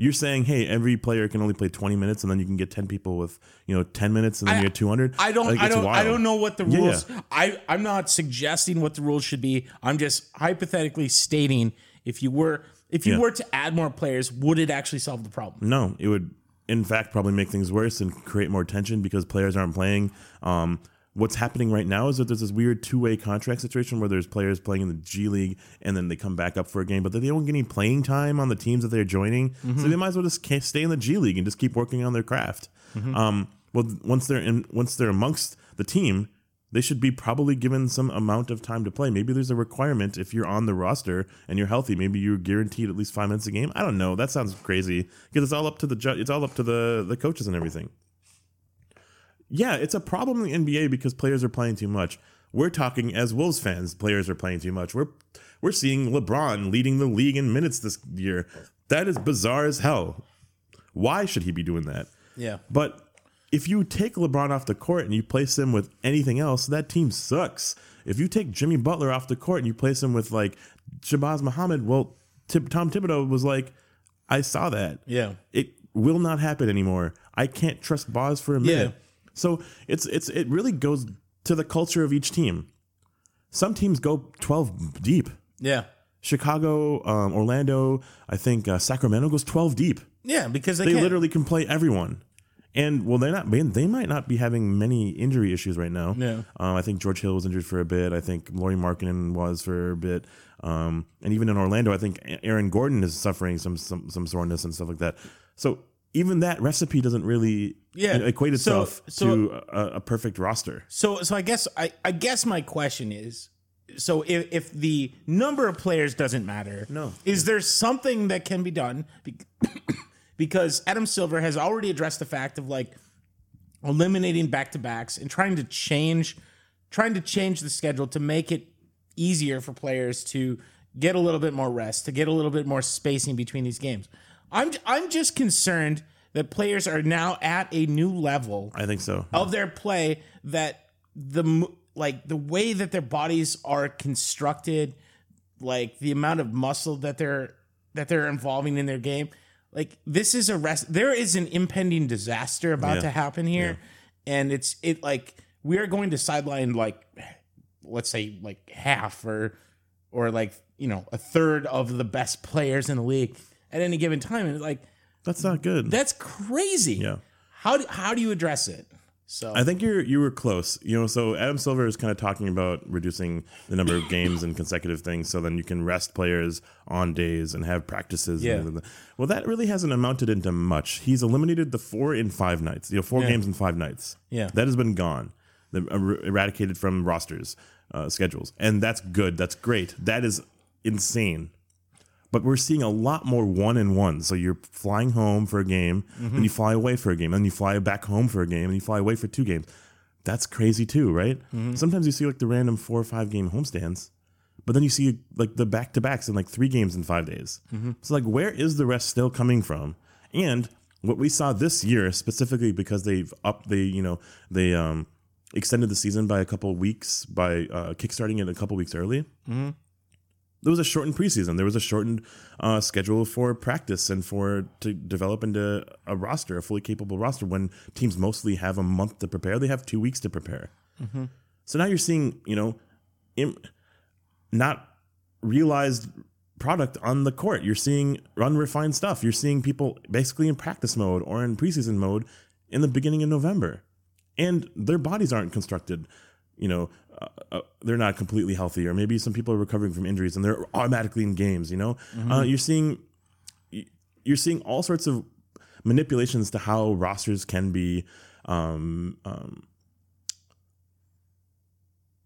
You're saying, hey, every player can only play 20 minutes, and then you can get 10 people with you know 10 minutes, and then I- you're 200. I don't. Like, I don't. I don't know what the Yeah, rules. yeah. I. I'm not suggesting what the rules should be. I'm just hypothetically stating if you were if you Yeah. were to add more players, would it actually solve the problem? No, it would, in fact, probably make things worse and create more tension because players aren't playing. Um, what's happening right now is that there's this weird two way contract situation where there's players playing in the G League and then they come back up for a game, but they don't get any playing time on the teams that they're joining. So they might as well just stay in the G League and just keep working on their craft. Um, well, once they're in, once they're amongst the team, they should be probably given some amount of time to play. Maybe there's a requirement if you're on the roster and you're healthy. Maybe you're guaranteed at least five minutes a game. I don't know. That sounds crazy because it's all up to the ju- it's all up to the the coaches and everything. Yeah, it's a problem in the NBA because players are playing too much. We're talking as Wolves fans, players are playing too much. We're we're seeing LeBron leading the league in minutes this year. That is bizarre as hell. Why should he be doing that? Yeah. But if you take LeBron off the court and you place him with anything else, that team sucks. If you take Jimmy Butler off the court and you place him with like Shabazz Muhammad, well, Tip, Tom Thibodeau was like, I saw that. Yeah. It will not happen anymore. I can't trust Boz for a minute. Yeah. So it's it's it really goes to the culture of each team. Some teams go 12 deep. Yeah. Chicago, um, Orlando, I think uh, Sacramento goes 12 deep Yeah. Because they, they can't- literally can play everyone. And well, they're not. They might not be having many injury issues right now. Yeah. Um, I think George Hill was injured for a bit. I think Lauri Markkanen was for a bit. Um, and even in Orlando, I think Aaron Gordon is suffering some some some soreness and stuff like that. So even that recipe doesn't really Yeah. equate itself so- to a, a perfect roster. So so I guess I, I guess my question is so if, if the number of players doesn't matter, No. is there something that can be done? Because Adam Silver has already addressed the fact of like eliminating back to backs and trying to change trying to change the schedule to make it easier for players to get a little bit more rest, to get a little bit more spacing between these games. I'm I'm just concerned that players are now at a new level I think so. of their play that the like the way that their bodies are constructed like the amount of muscle that they're that they're involving in their game like this is a rest there is an impending disaster about Yeah. to happen here and it's it like we are going to sideline like let's say like half or or like you know a third of the best players in the league at any given time and like That's not good. that's crazy Yeah. how do, how do you address it so I think you're you were close. You know, so Adam Silver is kind of talking about reducing the number of games and consecutive things, so then you can rest players on days and have practices. Yeah. And, well, that really hasn't amounted into much. He's eliminated the four in five nights. You know, four Yeah. games in five nights. Yeah. that has been gone, the, er- eradicated from rosters uh, schedules, and that's good. That's great. That is insane. But we're seeing a lot more one and one. So you're flying home for a game, and you fly away for a game, then you fly back home for a game, and you fly away for two games. That's crazy too, right? Sometimes you see like the random four or five game homestands, but then you see like the back to backs in like three games in five days. So like, where is the rest still coming from? And what we saw this year specifically because they've up they you know they um extended the season by a couple weeks by uh, kickstarting it a couple weeks early there was a shortened preseason. There was a shortened uh, schedule for practice and for to develop into a roster, a fully capable roster. When teams mostly have a month to prepare, they have two weeks to prepare. So now you're seeing, you know, Im- not realized product on the court. You're seeing unrefined stuff. You're seeing people basically in practice mode or in preseason mode in the beginning of November, and their bodies aren't constructed. You know, uh, uh, they're not completely healthy, or maybe some people are recovering from injuries and they're automatically in games. You know, uh, you're seeing you're seeing all sorts of manipulations to how rosters can be um, um,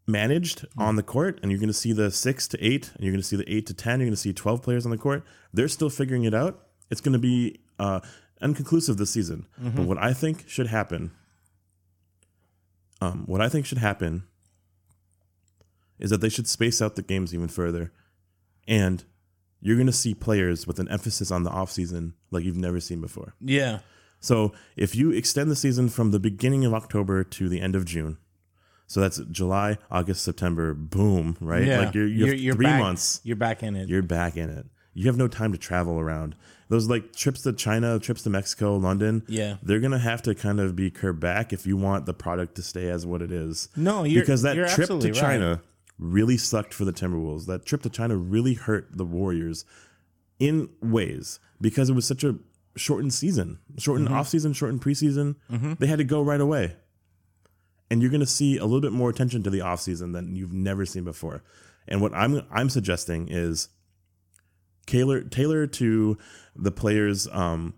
managed on the court, and you're going to see the six to eight, and you're going to see the eight to ten. You're going to see twelve players on the court. They're still figuring it out. It's going to be uh, unconclusive this season. But what I think should happen, um, what I think should happen, is that they should space out the games even further, and you're going to see players with an emphasis on the offseason like you've never seen before. yeah So if you extend the season from the beginning of October to the end of June, so that's July, August, September, boom, right? Yeah, Like you're, you have three back, months. You're back in it. You're back in it. you have no time to travel around. Those like trips to China, trips to Mexico, London, Yeah. they're gonna have to kind of be curbed back if you want the product to stay as what it is. No, you're- because that you're trip to China. right. Really sucked for the Timberwolves. That trip to China really hurt the Warriors in ways because it was such a shortened season, shortened Mm-hmm. off season, shortened preseason. They had to go right away. And you're going to see a little bit more attention to the offseason than you've never seen before. And what I'm I'm suggesting is tailor tailor to the players um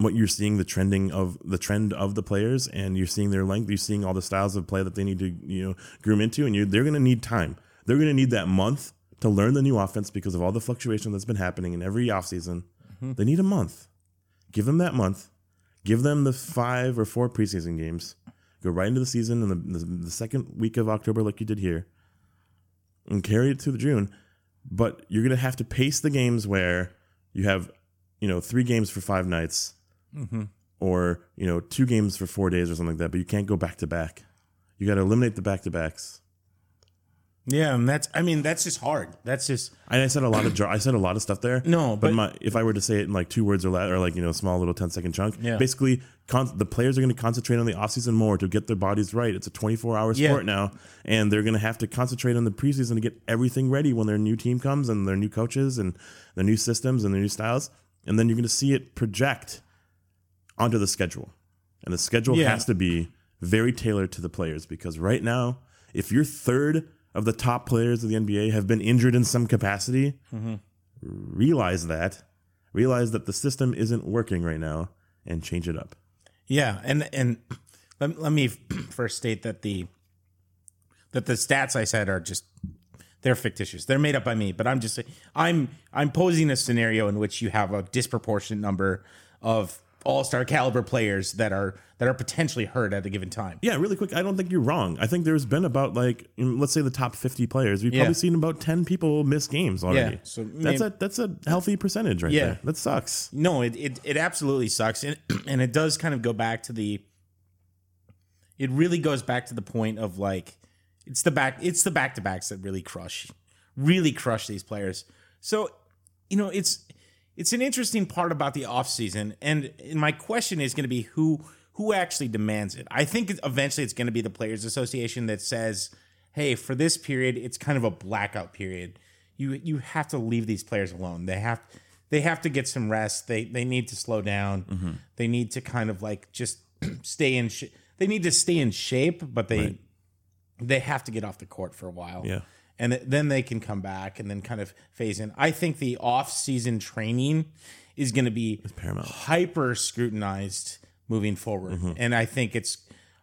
what you're seeing the trending of the trend of the players and you're seeing their length you're seeing all the styles of play that they need to you know groom into and you they're going to need time. They're going to need that month to learn the new offense because of all the fluctuation that's been happening in every offseason. Mm-hmm. They need a month. Give them that month. Give them the five or four preseason games. Go right into the season in the, the, the second week of october like you did here and carry it through the june. But you're going to have to pace the games where you have you know three games for five nights Mm-hmm. or you know two games for four days or something like that but you can't go back to back you got to eliminate the back to backs Yeah, and that's I mean that's just hard. That's just and i said a lot of i said a lot of stuff there No, but, but- my, if i were to say it in like two words or less or like you know a small little 10 second chunk Yeah. basically con- the players are going to concentrate on the offseason more to get their bodies right it's a 24 hour Yeah. sport now and they're going to have to concentrate on the preseason to get everything ready when their new team comes and their new coaches and their new systems and their new styles and then you're going to see it project onto the schedule. And the schedule Yeah. has to be very tailored to the players because right now, if your third of the top players of the NBA have been injured in some capacity, Mm-hmm. realize that. Realize that the system isn't working right now and change it up. Yeah, and and let, let me first state that the that the stats I said are just they're fictitious. They're made up by me, but I'm just I'm I'm posing a scenario in which you have a disproportionate number of all-star caliber players that are that are potentially hurt at a given time. Yeah, really quick. I don't think you're wrong. I think there's been about like, let's say the top 50 players. We've Yeah. probably seen about 10 people miss games already. Yeah, so that's maybe- a that's a healthy percentage right Yeah. there. That sucks. No, it, it it absolutely sucks, and and it does kind of go back to the. It really goes back to the point of like, it's the back it's the back to backs that really crush, really crush these players. So, you know, it's it's an interesting part about the offseason, and and my question is going to be who who actually demands it. I think eventually it's going to be the players' association that says, "Hey, for this period, it's kind of a blackout period. You you have to leave these players alone. They have they have to get some rest. They they need to slow down. Mm-hmm. They need to kind of like just stay in. Sh- they need to stay in shape, but they they have to get off the court for a while. Yeah. And th- then they can come back and then kind of phase in. I think the off-season training is going to be hyper scrutinized moving forward. Mm-hmm. And I think it's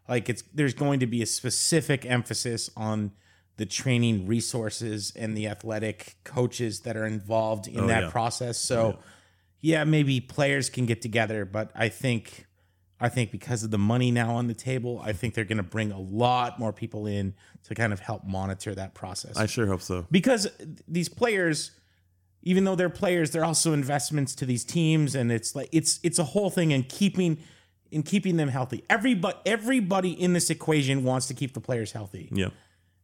like it's there's going to be a specific emphasis on the training resources and the athletic coaches that are involved in Oh, that yeah. process. So yeah, maybe players can get together, but I think I think because of the money now on the table, I think they're going to bring a lot more people in to kind of help monitor that process. I sure hope so. because these players, even though they're players, they're also investments to these teams, and it's like it's it's a whole thing in keeping in keeping them healthy. Everybody everybody in this equation wants to keep the players healthy Yeah.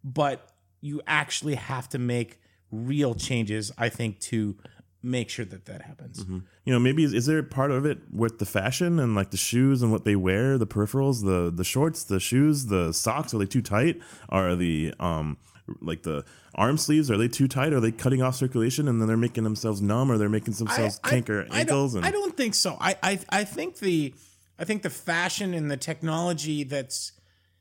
but you actually have to make real changes i think to make sure that that happens. You know maybe is, is there part of it with the fashion and like the shoes and what they wear the peripherals the the shorts the shoes the socks are they too tight? Are the um like the arm sleeves are they too tight? Are they cutting off circulation and then they're making themselves numb or they're making themselves canker I ankles don't, and I don't think so. I, I i think the i think the fashion and the technology that's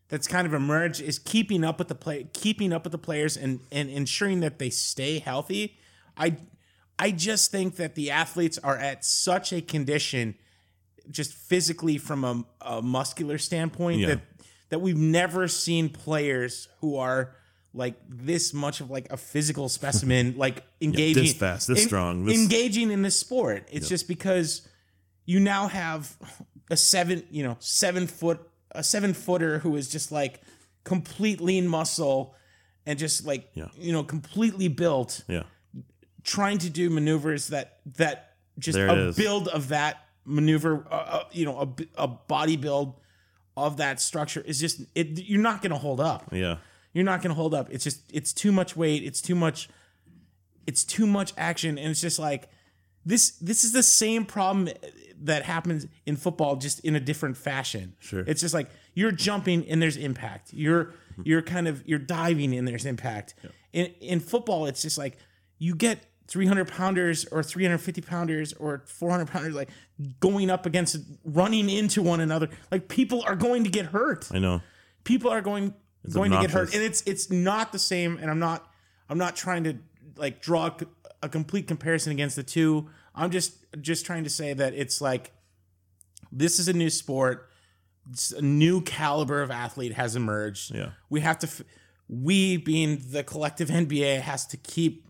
that's kind of emerged is keeping up with the play keeping up with the players and and ensuring that they stay healthy. I i just think that the athletes are at such a condition just physically from a, a muscular standpoint Yeah. that that we've never seen players who are like this much of like a physical specimen like engaging this fast, this strong, this- engaging in this sport it's just because you now have a seven you know seven foot a seven footer who is just like complete lean muscle and just like Yeah. you know completely built yeah trying to do maneuvers that that just There a build of that maneuver uh, uh, you know a, a body build of that structure is just it you're not going to hold up yeah you're not going to hold up it's just it's too much weight it's too much it's too much action, and it's just like this. This is the same problem that happens in football, just in a different fashion. Sure. it's just like you're jumping and there's impact. You're you're kind of you're diving and there's impact. In in football, it's just like you get 300 pounders or 350 pounders or 400 pounders like going up against running into one another. Like people are going to get hurt. I know. people are going going to get hurt. and it's it's not the same and i'm not i'm not trying to like draw a, a complete comparison against the two. I'm just just trying to say that it's like this is a new sport. It's a new caliber of athlete has emerged. Yeah. we have to f- we being the collective nba has to keep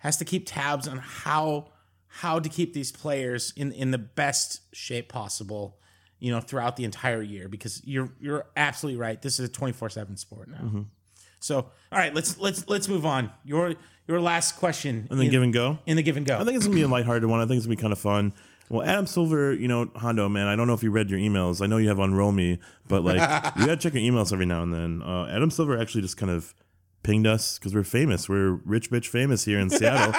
has to keep tabs on how how to keep these players in in the best shape possible you know throughout the entire year because you're you're absolutely right this is a 24/7 sport now Mm-hmm. so all right let's let's let's move on your your last question And then in, give and go. in the give and go I think it's gonna be a lighthearted one. I think it's gonna be kind of fun. Well, Adam Silver, you know, Hondo, man, I don't know if you read your emails. I know you have Unroll Me, but like, you gotta check your emails every now and then. Uh, Adam Silver actually just kind of pinged us because we're famous. We're rich bitch famous here in Seattle.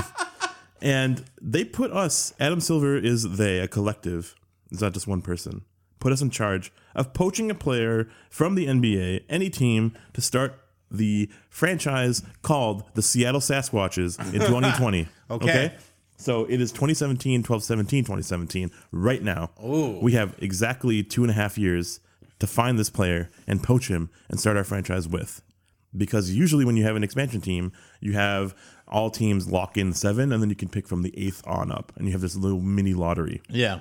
and they put us, Adam Silver is they, a collective. It's not just one person. Put us in charge of poaching a player from the NBA, any team, to start the franchise called the Seattle Sasquatches in 2020. Okay. So it is 2017, 12 17, 2017, right now. Ooh. We have exactly two and a half years to find this player and poach him and start our franchise with. Because usually when you have an expansion team, you have all teams lock in seven and then you can pick from the eighth on up. And you have this little mini lottery. yeah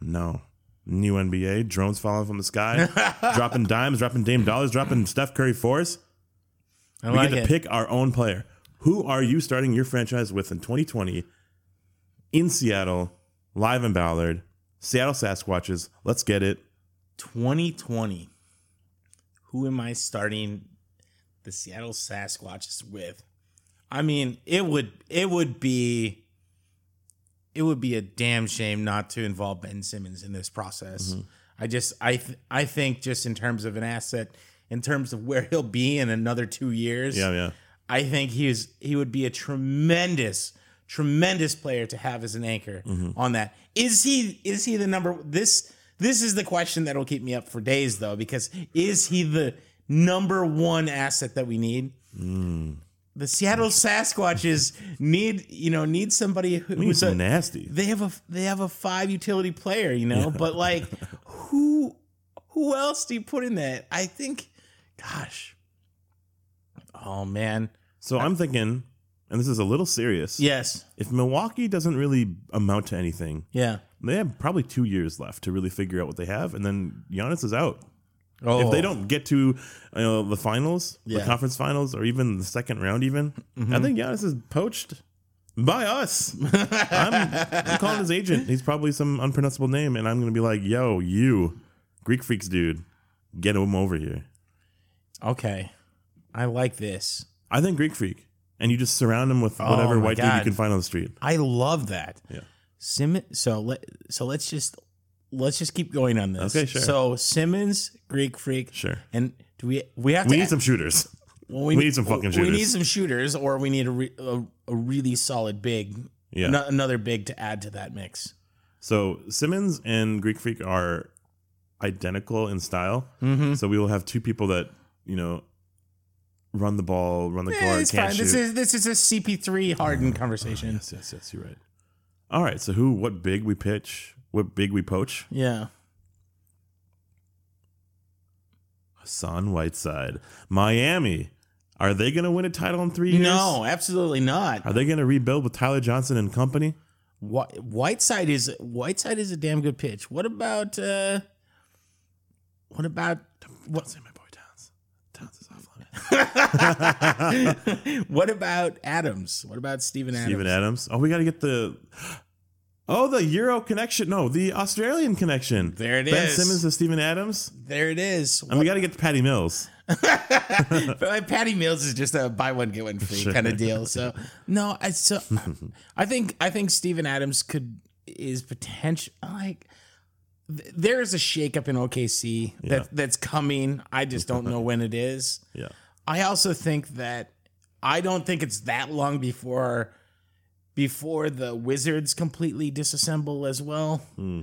No. New NBA, drones falling from the sky, dropping dimes, dropping Dame dollars, dropping Steph Curry fours. i We like get to it pick our own player. Who are you starting your franchise with in 2020 in Seattle, live in Ballard, Seattle Sasquatches? Let's get it. 2020 who am i starting the seattle sasquatches with i mean it would it would be it would be a damn shame not to involve ben simmons in this process Mm-hmm. i just i th- i think just in terms of an asset in terms of where he'll be in another two years Yeah, yeah. I think he's he would be a tremendous, tremendous player to have as an anchor Mm-hmm. on that. Is he is he the number this this is the question that'll keep me up for days though, because is he the number one asset that we need? Mm. The Seattle Sasquatches need you know need somebody who- who's a, nasty. they have a they have a five utility player, you know, but like who who else do you put in that? I think, gosh, oh man, So I'm thinking, and this is a little serious. yes, If Milwaukee doesn't really amount to anything, yeah. they have probably two years left to really figure out what they have, and then Giannis is out. Oh, If they oh. don't get to you know, the finals, Yeah. the conference finals, or even the second round, even, I think Giannis is poached by us. I'm, I'm calling his agent. He's probably some unpronounceable name, and I'm going to be like, "Yo, you, Greek freaks, dude, get him over here." okay, I like this. I think Greek freak, and you just surround him with whatever Oh white dude you can find on the street. I love that. Yeah. Sim. So let so let's just let's just keep going on this. Okay, sure. So Simmons, Greek Freak, Sure. and do we we have to We to need some shooters. well, we need some fucking shooters. We need some shooters, or we need a re, a, a really solid big. Yeah. ano- another big to add to that mix. So Simmons and Greek Freak are identical in style. Mm-hmm. So we will have two people that you know run the ball, run the Yeah, court, Eh, it's fine. shoot. This is this is a CP3 hardened conversation. yes, yes, yes. You're right. All right. So who? What big we pitch? What big we poach? Yeah. Hassan Whiteside, Miami. Are they going to win a title in three years? No, absolutely not. Are they going to rebuild with Tyler Johnson and company? Whi- Whiteside is Whiteside is a damn good pitch. What about uh what about Don't say my boy Towns. Towns is off limits. what about Adams? What about Steven Adams? Steven Adams. Oh, we got to get the. Oh, the Euro connection. No, the Australian connection. There it ben is. Simmons to Steven Adams. There it is. And we got to get to Patty Mills. Patty Mills is just a buy one get one free kind of deal. So no, I so I think I think Steven Adams could is potential like there is a shakeup in OKC that Yeah. that's coming. I just don't know when it is. Yeah. I also think that I don't think it's that long before before the Wizards completely disassemble as well. Hmm.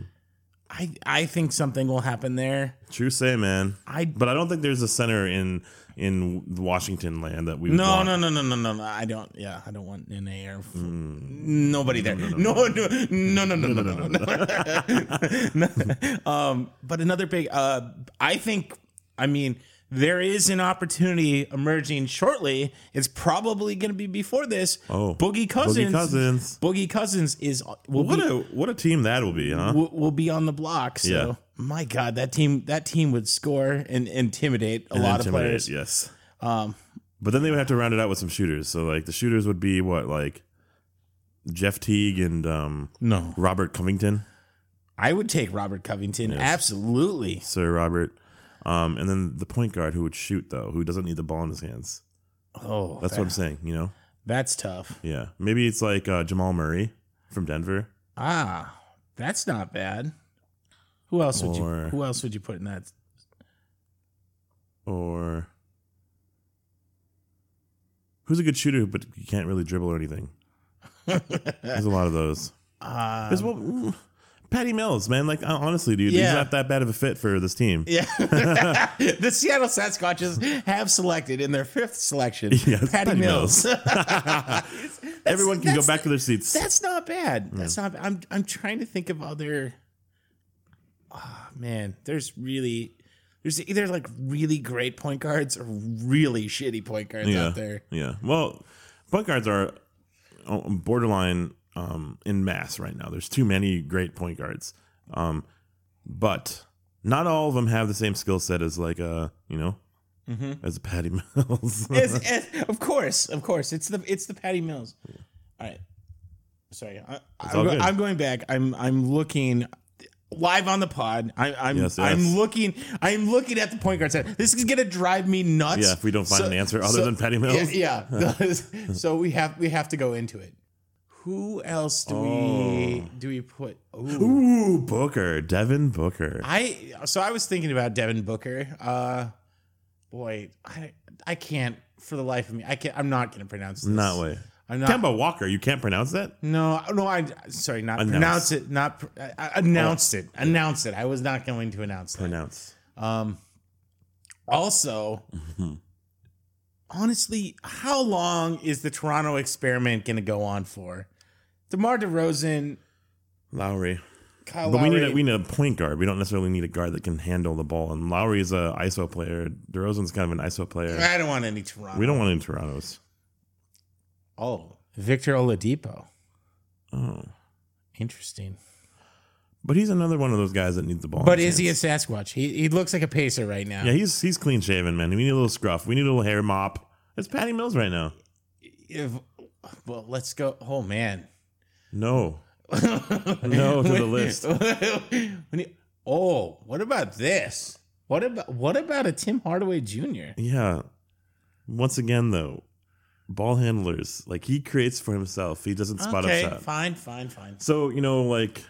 I I think something will happen there. True say, man. I- but I don't think there's a center in in Washington land that we No, want. no, no, no, no, no, no. I don't. Yeah, I don't want NA or f- Hmm. nobody there. No, no, no, no, no, no, no, no. no. um, but another big. Uh, I think. I mean, there is an opportunity emerging shortly. It's probably going to be before this. Oh, Boogie Cousins. Boogie Cousins. Boogie Cousins is will What be, a what a team that will be, huh? will, will be on the block. So Yeah. my God, that team that team would score and intimidate a And lot of players. Yes. Um, But then they would have to round it out with some shooters. So like the shooters would be what like Jeff Teague and um, no, Robert Covington, I would take Robert Covington. Absolutely. Sir Robert, um, and then the point guard who would shoot though, who doesn't need the ball in his hands. Oh, That's what I'm saying. You know, That's tough. yeah. Maybe it's like uh, Jamal Murray from Denver. Ah, that's not bad. Who else would you? Who else would you put in that? or who's a good shooter but you can't really dribble or anything. There's a lot of those. Uh, There's mm, Patty Mills, man. Like honestly, dude, Yeah. he's not that bad of a fit for this team. yeah, the Seattle Sasquatches have selected in their fifth selection Yes, Patty, Patty Mills. Everyone can go back to their seats. That's not bad. That's not. I'm I'm trying to think of other. Ah man, there's really there's either like really great point guards or really shitty point guards yeah, out there. yeah. Well, point guards are uh, borderline um, in mass right now. There's too many great point guards, um, but not all of them have the same skill set as like a you know as a Patty Mills. It's- it's- of course, of course, it's the it's the Patty Mills. All right, sorry, I, I'm, all go- good. I'm going back. I'm I'm looking live on the pod. I, I'm Yes, yes. I'm looking I'm looking at the point guard set. This is gonna drive me nuts. Yeah, if we don't find an answer other than Patty Mills. Yeah, yeah. so we have we have to go into it. Who else do we do we put? Ooh. Ooh, Booker, Devin Booker. I so I was thinking about Devin Booker. Uh, boy, I I can't for the life of me. I can't. I'm not to pronounce this. Not way. I'm not. Kemba Walker, you can't pronounce that? No, no. I sorry, not Announce. pronounce it. Not pr- I, I announced it. Announced it. I was not going to announce that. Pronounce. Um. Also, honestly, how long is the Toronto experiment going to go on for? DeMar DeRozan, Lowry. Kyle But we need Lowry- a, we need a point guard. We don't necessarily need a guard that can handle the ball. And Lowry is a ISO player. DeRozan's kind of an ISO player. I don't want any Toronto. We don't want any Torontos. Oh, Victor Oladipo. Oh, Interesting. but he's another one of those guys that needs the ball. But is he a. Sasquatch? He, he looks like a pacer right now. Yeah, he's he's clean shaven, man. We need a little scruff. We need a little hair mop. It's Patty Mills right now. If, well, let's go. Oh man. No, no to the list. You- oh, what about this? What about what about a Tim Hardaway Jr.? Yeah. Once again, though, ball handlers like he creates for himself. He doesn't spot okay, up shot. fine, fine, fine. So, you know, like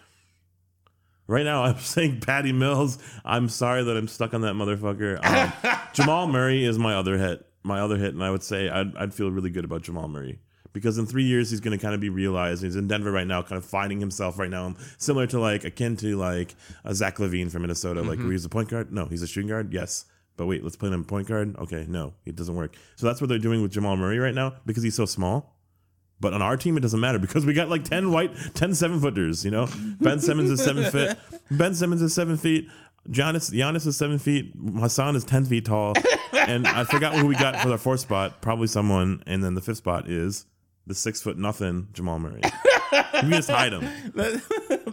right now I'm saying Patty Mills. I'm sorry that I'm stuck on that motherfucker. Um, Jamal Murray is my other hit. My other hit, and I would say I'd, I'd feel really good about Jamal Murray. Because in three years he's going to kind of be realized. He's in Denver right now, kind of finding himself right now, similar to like akin to like a Zach LaVine from Minnesota. Like, where he's a point guard. No, he's a shooting guard. Yes, but wait, let's play him point guard. Okay, no, it doesn't work. So that's what they're doing with Jamal Murray right now because he's so small. But on our team, it doesn't matter because we got like 10 white, 10 seven footers, you know? Ben Simmons is seven foot. Ben Simmons is seven feet. Giannis, Giannis is seven feet. Hassan is 10 feet tall. And I forgot who we got for the fourth spot. Probably someone. And then the fifth spot is the six foot nothing Jamal Murray. we just hide him.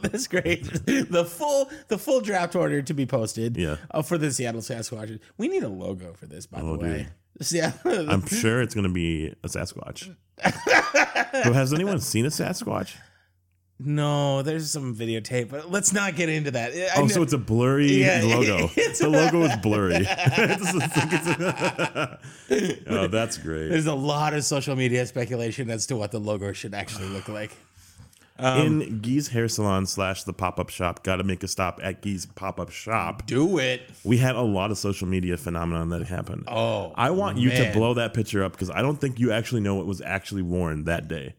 That's great. The full the full draft order to be posted. Yeah. uh, for the Seattle Sasquatch. We need a logo for this, by Oh, the way. dude. Yeah. I'm sure it's going to be a Sasquatch. but has anyone seen a Sasquatch? No, there's some videotape, but let's not get into that. I Oh, know- so it's a blurry Yeah, logo. the logo is blurry. It's like it's- oh, that's great. There's a lot of social media speculation as to what the logo should actually look like. Um, in Gee's hair salon slash the pop up shop. Got to make a stop at Gee's pop up shop. Do it. We had a lot of social media phenomenon that happened. Oh, I want you to blow that picture up because I don't think you actually know what was actually worn that day.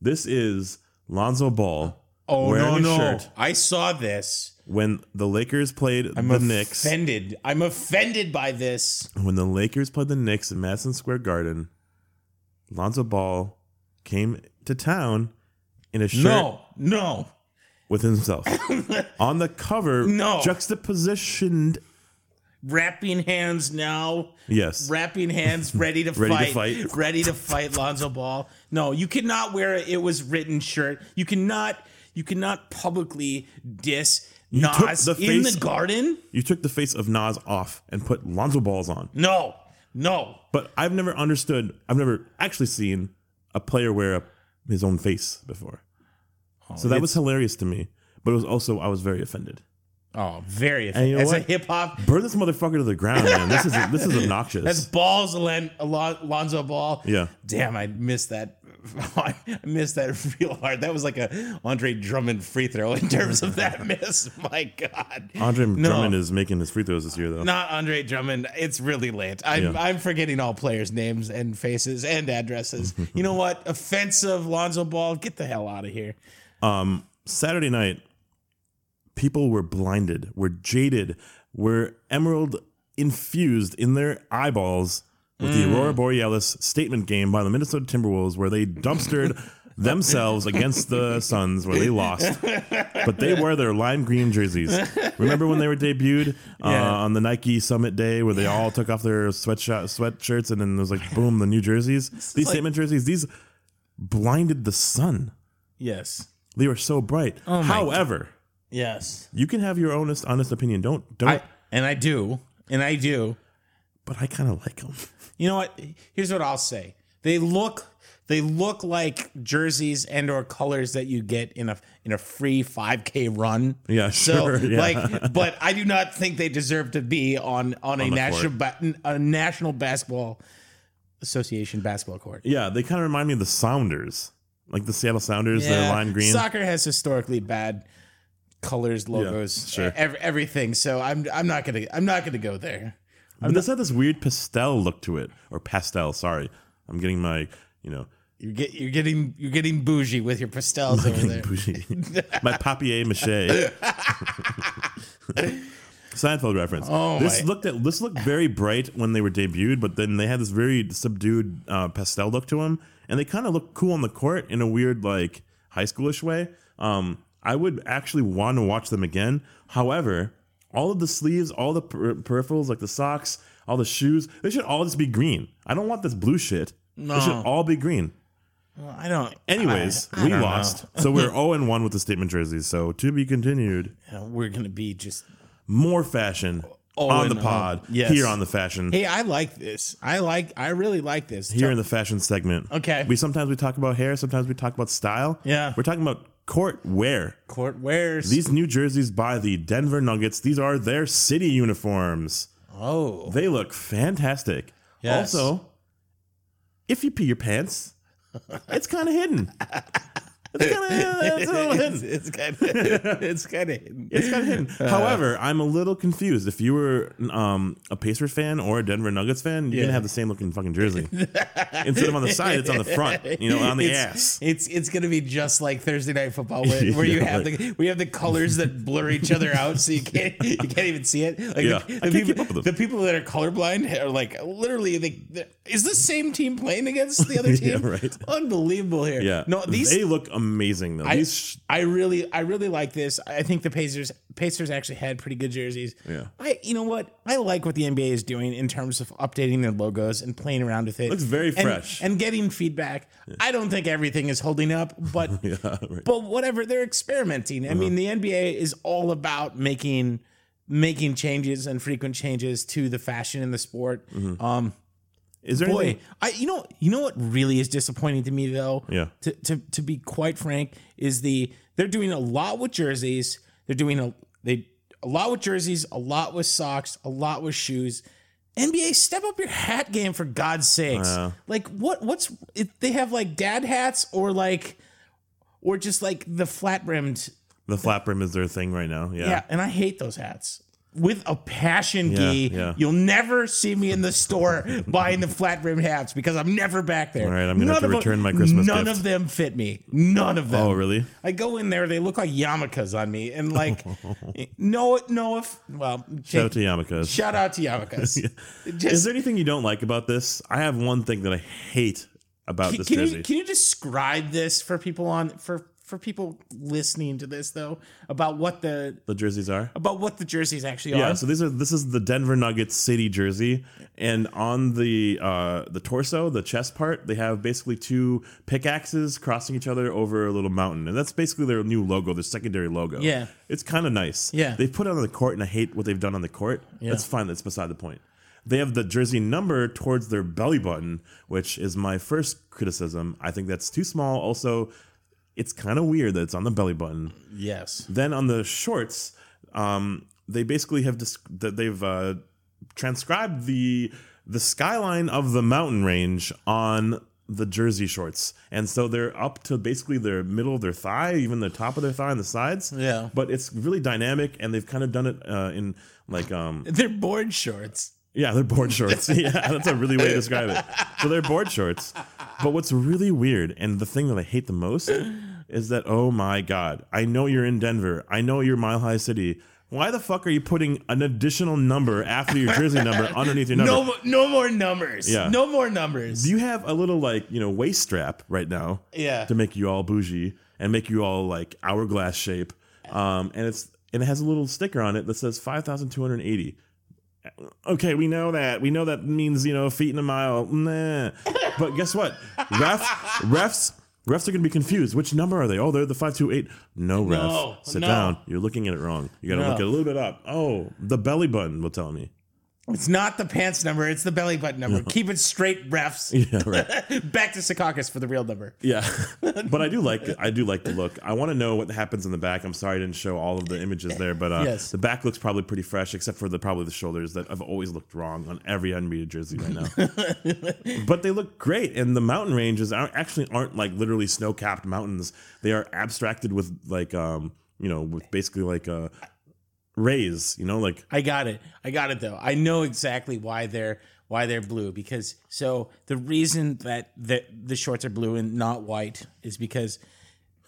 This is Lonzo Ball Oh wearing no, a no! shirt I saw this. when the Lakers played I'm the Knicks. offended. I'm offended by this. When the Lakers played the Knicks in Madison Square Garden, Lonzo Ball came to town in a shirt No, no. with himself. On the cover, No. juxtapositioned. Wrapping hands now. Yes. Wrapping hands, ready to Ready to fight, fight. ready to fight Lonzo Ball. No, you cannot wear a it was written shirt. You cannot, you cannot publicly diss took Nas the in face- the garden. You took the face of Nas off and put Lonzo Balls on. No, no. But I've never understood, I've never actually seen a player wear a, his own face before. Oh, so that was hilarious to me. But it was also, I was very offended. Oh, very And you know as a hip hop. Burn this motherfucker to the ground, man. This is this is obnoxious. That's balls, Len, Alon- Lonzo Ball. Yeah. Damn, I missed that. I missed that real hard. That was like a Andre Drummond free throw in terms of that miss. My God. Andre No. Drummond is making his free throws this year, though. Not Andre Drummond. It's really late. I'm, Yeah. I'm forgetting all players' names and faces and addresses. you know what? Offensive Lonzo Ball. Get the hell out of here. Um, Saturday night, people were blinded, were jaded, were emerald infused in their eyeballs with the Aurora Borealis statement game by the Minnesota Timberwolves, where they dumpstered themselves against the Suns, where they lost. But they wear their lime green jerseys. Remember when they were debuted uh, Yeah. on the Nike Summit Day, where they all took off their sweatshot sweatshirts, and then it was like, boom, the new jerseys. These like- statement jerseys, these blinded the sun. Yes. They were so bright. Oh However, Yes. you can have your honest, honest opinion. Don't, don't. I, and I do. And I do. but I kind of like them. You know what? Here's what I'll say. They look they look like jerseys and or colors that you get in a in a free 5k run. Yeah, So sure, yeah. like but I do not think they deserve to be on on, a national ba- a national basketball association basketball court. Yeah, they kind of remind me of the Sounders, like the Seattle Sounders. They're lime green. Soccer has historically bad colors, logos, sure. ev- everything. So I'm I'm not going to I'm not to go there. But this had this weird pastel look to it, or pastel. Sorry, I'm getting my, you know, You get you're getting you're getting bougie with your pastels over there. bougie. my papier mache. Seinfeld reference. Oh, this my. looked at this looked very bright when they were debuted, but then they had this very subdued uh, pastel look to them, and they kind of look cool on the court in a weird like high schoolish way. Um, I would actually want to watch them again. However, all of the sleeves, all the per- peripherals, like the socks, all the shoes, they should all just be green. I don't want this blue shit. No. They should all be green. Well, I don't. Anyways, I- I we don't lost. so we're 0 and 1 with the statement jerseys. So to be continued. know. We're gonna be just. More fashion Oh, on the pod. yes. Here on the fashion. Hey, I like this. I like. I really like this. Here in the fashion segment. Okay. We sometimes we talk about hair, sometimes we talk about style. Yeah. We're talking about court wear. court wears. These new jerseys by the Denver Nuggets, these are their city uniforms. oh, They look fantastic. Yes. Also, if you pee your pants, it's kind of hidden. It's kind of it's hidden. it's kind of. It's kind of. It's kind of hidden. However, I'm a little confused. If you were um, a Pacers fan or a Denver Nuggets fan, you're Yeah. gonna have the same looking fucking jersey. Instead of on the side, it's on the front. You know, on the it's, ass. It's it's gonna be just like Thursday night football, where, where you Yeah, have right. the we have the colors that blur each other out, so you can't you can't even see it. Like Yeah. the, the people, the people that are colorblind are like literally they, is the same team playing against the other Yeah, team? right. Unbelievable here. Yeah. no these they look amazing though. I, sh- I really I really like this. I think the Pacers Pacers actually had pretty good jerseys. Yeah. I you know what? I like what the NBA is doing in terms of updating their logos and playing around with it. Looks very fresh. And, getting feedback. I don't think everything is holding up, but yeah, right. Uh-huh. but whatever, they're experimenting. I mean, the NBA is all about making making changes and frequent changes to the fashion in the sport. Mm-hmm. Um Is there boy anything? i you know you know what really is disappointing to me though Yeah. to, to to be quite frank is the they're doing a lot with jerseys they're doing a they a lot with jerseys a lot with socks a lot with shoes nba step up your hat game for god's sakes Yeah. like what what's if they have like dad hats or like or just like the flat brimmed. The flat brim is their thing right now. Yeah. Yeah. and I hate those hats. With a passion, Yeah, Gee. yeah. You'll never see me in the store buying the flat brim hats because I'm never back there. All right, I'm gonna have to them- return my Christmas None gift. of them fit me. None of them. Oh, really? I go in there, they look like yarmulkes on me, and like, no, no, if well, Shout out to Yamakas. shout out to yarmulkes. Just, Is there anything you don't like about this? I have one thing that I hate about can, this can jersey. you can you describe this for people on for for people listening to this though about what the the jerseys are. about what the jerseys actually Yeah, are? Yeah, so these are this is the Denver Nuggets city jersey, and on the uh, the torso, the chest part, they have basically two pickaxes crossing each other over a little mountain, and that's basically their new logo, their secondary logo. Yeah. it's kind of nice. Yeah. they put it on the court, and I hate what they've done on the court. Yeah. That's fine. That's beside the point. They have the jersey number towards their belly button, which is my first criticism. I think that's too small. Also, it's kind of weird that it's on the belly button. yes. Then on the shorts, um, they basically have dis- that they've uh, transcribed the the skyline of the mountain range on the jersey shorts, and so they're up to basically their middle of their thigh, even the top of their thigh and the sides. Yeah. but it's really dynamic, and they've kind of done it uh, in like um, They're board shorts. yeah, they're board shorts. yeah, that's a really way to describe it. So they're board shorts. But what's really weird, and the thing that I hate the most, is that oh my god, I know you're in Denver. I know you're Mile High City. Why the fuck are you putting an additional number after your jersey number underneath your number? No, no more numbers. Yeah. No more numbers. Do you have a little like you know waist strap right now? Yeah. To make you all bougie and make you all like hourglass shape, um, and it's and it has a little sticker on it that says five thousand two hundred eighty. Okay, we know that. We know that means you know feet in a mile. Nah. But guess what? Refs, refs, refs are going to be confused. Which number are they? Oh, they're the five two eight. No, ref. No, Sit no. down. You're looking at it wrong. You got to No. look it a little bit up. Oh, the belly button will tell me. It's not the pants number. It's the belly button number. Keep it straight, refs. Yeah, right. Back to Secaucus for the real number. Yeah, but I do like I do like the look. I want to know what happens in the back. I'm sorry I didn't show all of the images there, but uh, Yes. the back looks probably pretty fresh, except for the probably the shoulders that have always looked wrong on every NBA jersey right now. but they look great, and the mountain ranges aren't, actually aren't like literally snow capped mountains. They are abstracted with like um you know with basically like uh rays. You know like I got it. I got it though. I know exactly why they're why they're blue because so the reason that the the shorts are blue and not white is because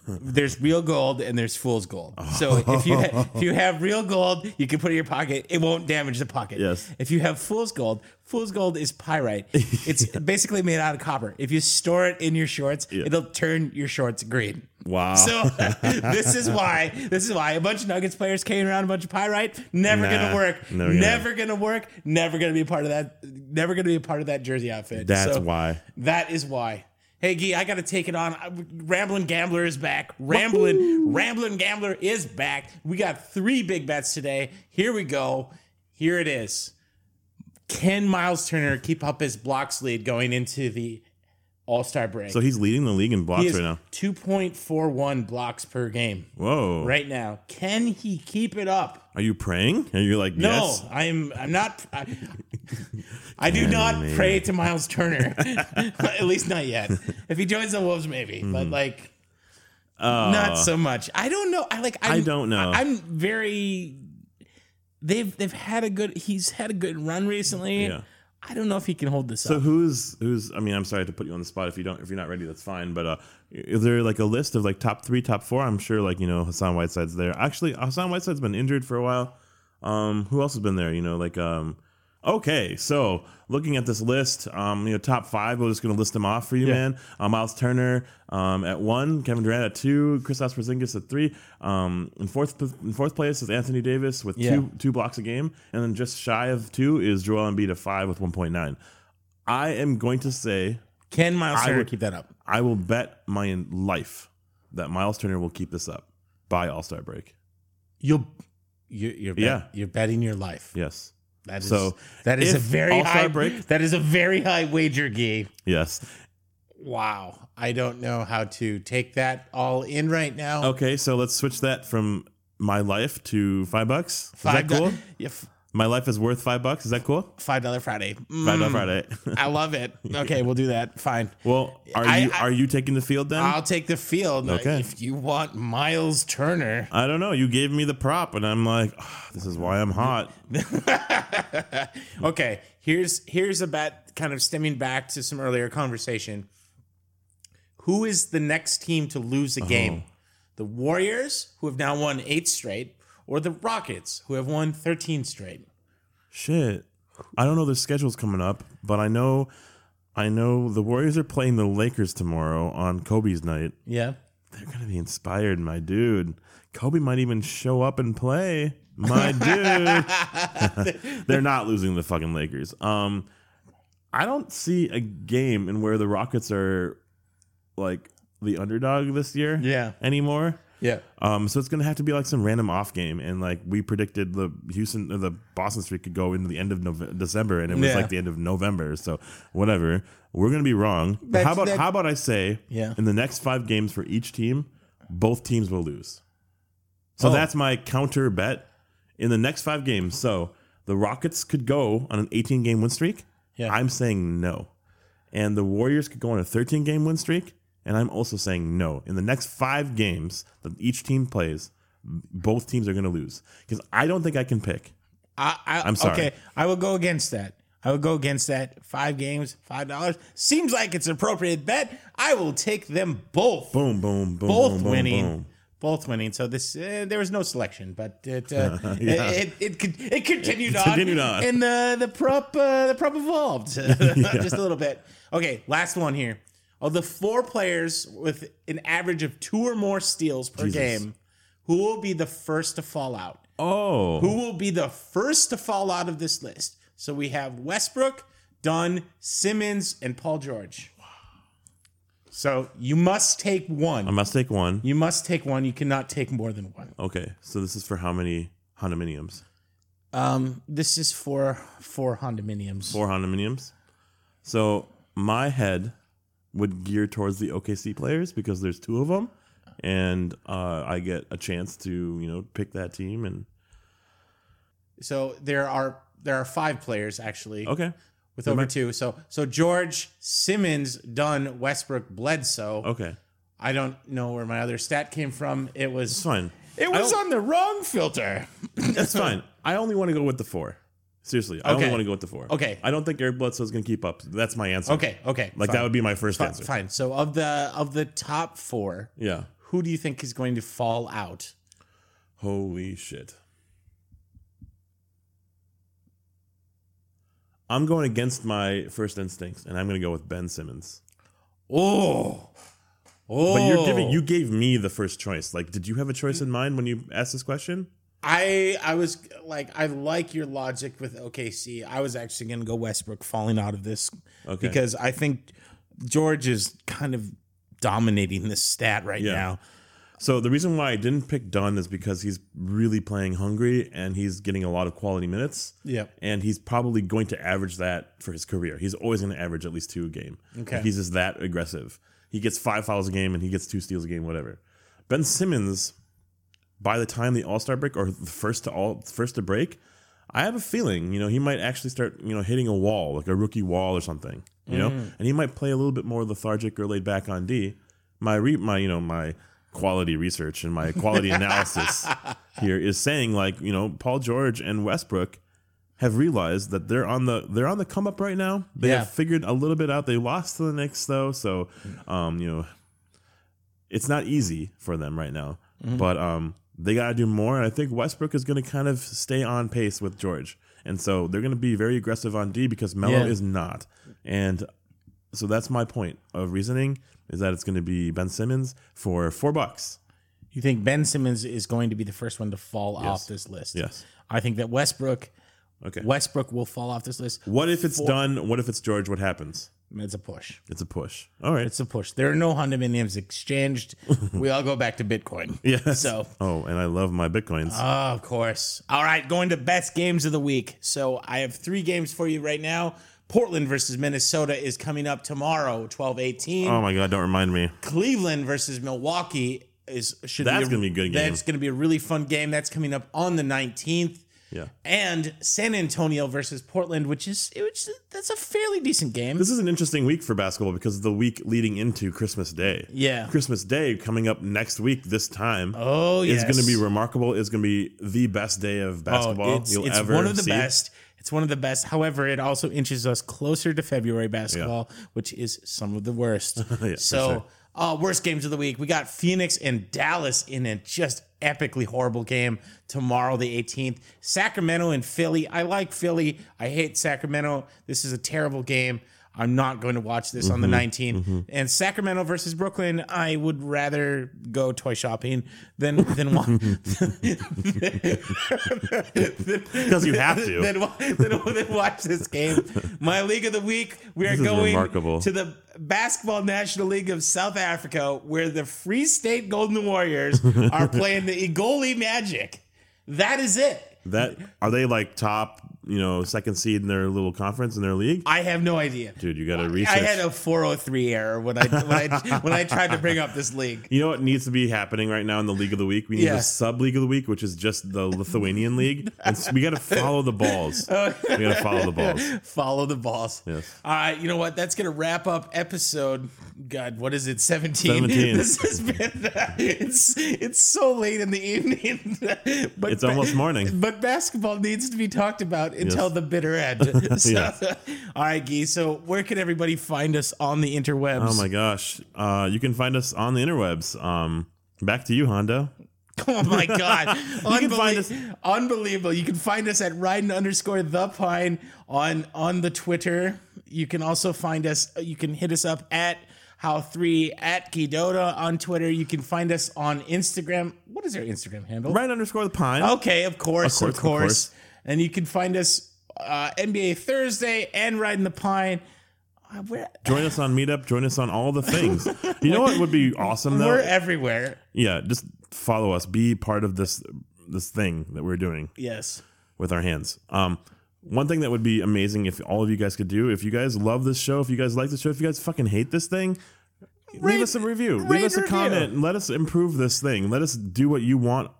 there's real gold and there's fool's gold. So if you ha- if you have real gold, you can put it in your pocket. It won't damage the pocket. Yes. If you have fool's gold, fool's gold is pyrite. It's basically made out of copper. If you store it in your shorts, it'll turn your shorts green. Wow. So this is why this is why a bunch of Nuggets players carrying around a bunch of pyrite never Nah, gonna work. never gonna- never gonna work. Never gonna be a part of that. Never gonna be a part of that jersey outfit. That's So why. That is why. Hey, Gee, I gotta take it on. Rambling Gambler is back. Rambling Ramblin' Gambler is back. We got three big bets today. Here we go. Here it is. Can Miles Turner keep up his blocks lead going into the All Star break? So he's leading the league in blocks right now. 2.41 blocks per game Whoa! right now. Can he keep it up? Are you praying? Are you like No, yes? I'm I'm not I, I do not pray to Miles Turner. At least not yet. If he joins the Wolves maybe, but like not so much. I don't know. I like I'm, Mm-hmm. I don't know. I'm very they've they've had a good he's had a good run recently. Yeah. I don't know if he can hold this up. So up. who's who's? I mean, I'm sorry to put you on the spot if you don't if you're not ready. That's fine. But uh, is there like a list of like top three, top four? I'm sure like you know Hassan Whiteside's there. Actually, Hassan Whiteside's been injured for a while. Um, who else has been there? You know, like um. Okay, so looking at this list, um, you know, top five. We're just gonna list them off for you, Yeah. man. Uh, Miles Turner um, at one, Kevin Durant at two, Kristaps Porzingis at three. Um, in fourth in fourth place is Anthony Davis with Yeah. two two blocks a game, and then just shy of two is Joel Embiid at five with one point nine. I am going to say Can Miles Turner would- keep that up? I will bet my life that Miles Turner will keep this up by All Star break. You'll you, you're bet, Yeah. you're betting your life. Yes, That is So, that is a very high break- That is a very high wager, Gee. yes. Wow, I don't know how to take that all in right now. Okay, so let's switch that from my life to five bucks. Is Five that cool? do- yeah, f- My life is worth five bucks. Is that cool? Five dollar Friday. Mm, Five dollar Friday. I love it. Okay, we'll do that. Fine. well, are I- you I- are you taking the field then? I'll take the field. Okay. If you want Miles Turner. I don't know. You gave me the prop, and I'm like, "Ah, this is why I'm hot. Okay, here's here's a bet kind of stemming back to some earlier conversation. Who is the next team to lose a game? The Warriors, who have now won eight straight, or the Rockets, who have won 13 straight? Shit. I don't know their schedule's coming up, but I know I know the Warriors are playing the Lakers tomorrow on Kobe's night. Yeah. They're gonna be inspired, my dude. Kobe might even show up and play. My dude. They're not losing the fucking Lakers. Um I don't see a game in where the Rockets are like the underdog this year Yeah. anymore. Yeah. Um, so it's gonna have to be like some random off game, and like we predicted, the Houston, or the Boston streak could go into the end of November, December, and it was Yeah. like the end of November. So whatever, we're gonna be wrong. But That's- how about that- how about I say, Yeah. in the next five games for each team, both teams will lose. So Oh. that's my counter bet in the next five games. So the Rockets could go on an 18 game win streak. Yeah. I'm saying no, and the Warriors could go on a 13 game win streak. And I'm also saying no. In the next five games that each team plays, both teams are going to lose because I don't think I can pick. I, I, I'm sorry. Okay, I will go against that. I would go against that. Five games, five dollars. Seems like it's an appropriate bet. I will take them both. Boom, boom, boom, both boom, winning. boom. Both winning. So this uh, there was no selection, but it uh, Yeah. it, it, it it continued on. continued on. and the the prop uh, the prop evolved just a little bit. Okay, last one here. Of the four players with an average of two or more steals per Jesus. game, who will be the first to fall out? Oh, Who will be the first to fall out of this list? So we have Westbrook, Dunn, Simmons, and Paul George. So you must take one. I must take one. you must take one. You cannot take more than one. Okay, so this is for how many condominiums? Um, this is for four condominiums. Four condominiums. So my head would gear towards the OKC players because there's two of them, and uh, I get a chance to you know pick that team and So there are there are five players actually okay, with over two. So so George, Simmons, Dunn, Westbrook, Bledsoe. okay, I don't know where my other stat came from. It was it's fine. It was on the wrong filter. That's fine. I only want to go with the four. Seriously, I only want to go with the four. Okay. I don't think Eric is going to keep up. That's my answer. Okay, okay. Like that would be my first Fi- answer. Fine. So of the of the top four, Yeah. who do you think is going to fall out? Holy shit. I'm going against my first instincts, and I'm going to go with Ben Simmons. Oh, oh. But you're giving oh. you gave me the first choice. Like, did you have a choice in mind when you asked this question? I I was like I like your logic with OKC. I was actually going to go Westbrook falling out of this Okay. because I think George is kind of dominating this stat right Yeah. now. So the reason why I didn't pick Dunn is because he's really playing hungry and he's getting a lot of quality minutes. Yep. And he's probably going to average that for his career. He's always going to average at least two a game. Okay. Like, he's just that aggressive. He gets five fouls a game and he gets two steals a game, whatever. Ben Simmons, by the time the All Star break or the first to all first to break, I have a feeling you know he might actually start you know hitting a wall like a rookie wall or something. You know, Mm. and he might play a little bit more lethargic or laid back on D. My re- my you know my quality research and my quality analysis here is saying like you know Paul George and Westbrook have realized that they're on the they're on the come up right now. They Yeah. have figured a little bit out. They lost to the Knicks though, so um, you know it's not easy for them right now. Mm-hmm. But um, they got to do more. And I think Westbrook is going to kind of stay on pace with George, and so they're going to be very aggressive on D because Melo Yeah. is not. And so that's my point of reasoning is that it's going to be Ben Simmons for four bucks. You think Ben Simmons is going to be the first one to fall off this list? Yes. I think that Westbrook Okay. Westbrook will fall off this list. What if it's For- Dunn? What if it's George? What happens? It's a push. It's a push. All right. It's a push. There are no condominiums exchanged. we all go back to Bitcoin. yes. So, Oh, and I love my bitcoins. oh, of course. All right, going to best games of the week. So I have three games for you right now. Portland versus Minnesota is coming up tomorrow, 12-18. oh my god! Don't remind me. Cleveland versus Milwaukee is should That's be gonna be a good game. That's going to be a really fun game. That's coming up on the 19th. Yeah. and San Antonio versus Portland, which is which that's a fairly decent game. This is an interesting week for basketball because of the week leading into Christmas Day. Yeah. Christmas Day coming up next week this time. Oh, yes. Is going to be remarkable. Is going to be the best day of oh, basketball Oh, it's, you'll it's ever one of the see. best. It's one of the best. However, it also inches us closer to February basketball, which is some of the worst. for so. Uh, worst games of the week. We got Phoenix and Dallas in a just epically horrible game tomorrow, the 18th. Sacramento and Philly. I like Philly. I hate Sacramento. This is a terrible game. I'm not going to watch this on the Mm-hmm, 19th. And Sacramento versus Brooklyn, I would rather go toy shopping than than watch. Because you have to. then, wa- then, then watch this game. My league of the week, we are going remarkable. to the Basketball National League of South Africa, where the Free State Golden Warriors are playing the Egoli Magic. That is it. That are they like top, you know, second seed in their little conference in their league? I have no idea. Dude, you got to research. I had a 403 error when I when I when I tried to bring up this league. you know what needs to be happening right now in the league of the week? We need Yeah. a sub league of the week, which is just the Lithuanian league, and so we got to follow the balls. Oh, we got to follow the balls. Follow the balls. Yes. All right, you know what? That's gonna wrap up episode. God, what is it? Seventeen. 17. This has been. Uh, it's it's so late in the evening, but It's almost morning. But basketball needs to be talked about until Yes. the bitter end. So, Yes. All right, Guy. So where can everybody find us on the interwebs? Oh my gosh, uh, you can find us on the interwebs. Um, back to you, Hondo. Oh my god! can find us- Unbelievable. You can find us at Riding underscore the pine on on the Twitter. You can also find us. You can hit us up at how three at Kidota on Twitter. You can find us on Instagram. What is your Instagram handle? Right underscore the pine. Okay, of course, Of of course, course. of course. And you can find us uh, NBA Thursday and Riding the Pine. Uh, Join us on Meetup. Join us on all the things. You know what would be awesome though? we're everywhere. yeah, just follow us. Be part of this this thing that we're doing Yes. with our hands. Um, one thing that would be amazing if all of you guys could do, if you guys love this show, if you guys like this show, if you guys fucking hate this thing, Rate- leave us a review. Leave us a review. comment and let us improve this thing. Let us do what you want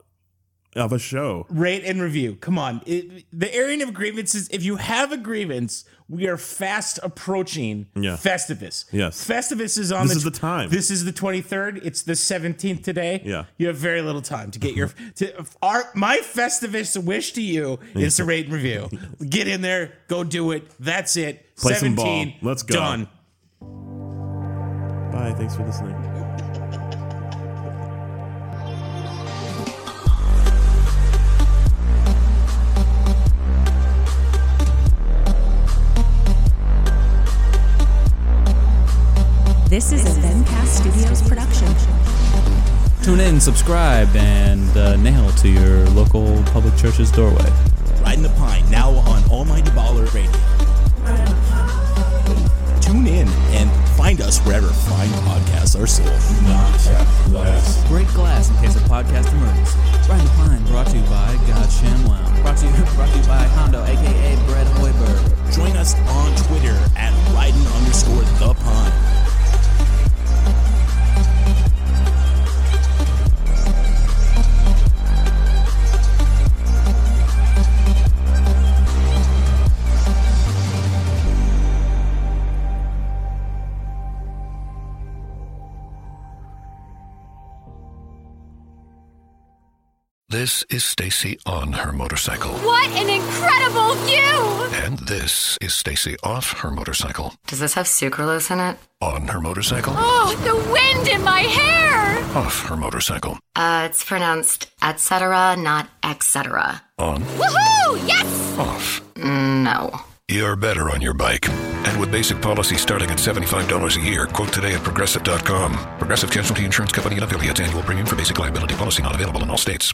of a show. rate and review. Come on. It, the airing of grievances, if you have a grievance, we are fast approaching Yeah. Festivus. Yes. Festivus is on This the is the time. This is the 23rd. It's the 17th today. Yeah. You have very little time to get your to our my Festivus wish to you is to rate and review. Get in there, go do it. That's it. Play some 17. ball. Let's go. Done. Bye. Thanks for listening. This is a Vencast Studios production. Tune in, subscribe, and uh, nail to your local public church's doorway. Riding the Pine, now on Almighty Baller Radio. Tune in and find us wherever fine podcasts are sold. Not glass. Break glass in case a podcast emerges. Riding the Pine, brought to you by God Shamwow. Brought to you, brought to you by Hondo, aka Fred Hoiberg. Join us on Twitter at Riding underscore the Pine. This is Stacy on her motorcycle. What an incredible view! And this is Stacy off her motorcycle. Does this have sucralose in it? On her motorcycle. Oh, the wind in my hair! Off her motorcycle. Uh, it's pronounced et cetera, not et cetera. On. Woohoo! Yes! Off. No. You're better on your bike. And with basic policy starting at $75 a year, quote today at progressive.com. Progressive Casualty Insurance Company and affiliates annual premium for basic liability policy not available in all states.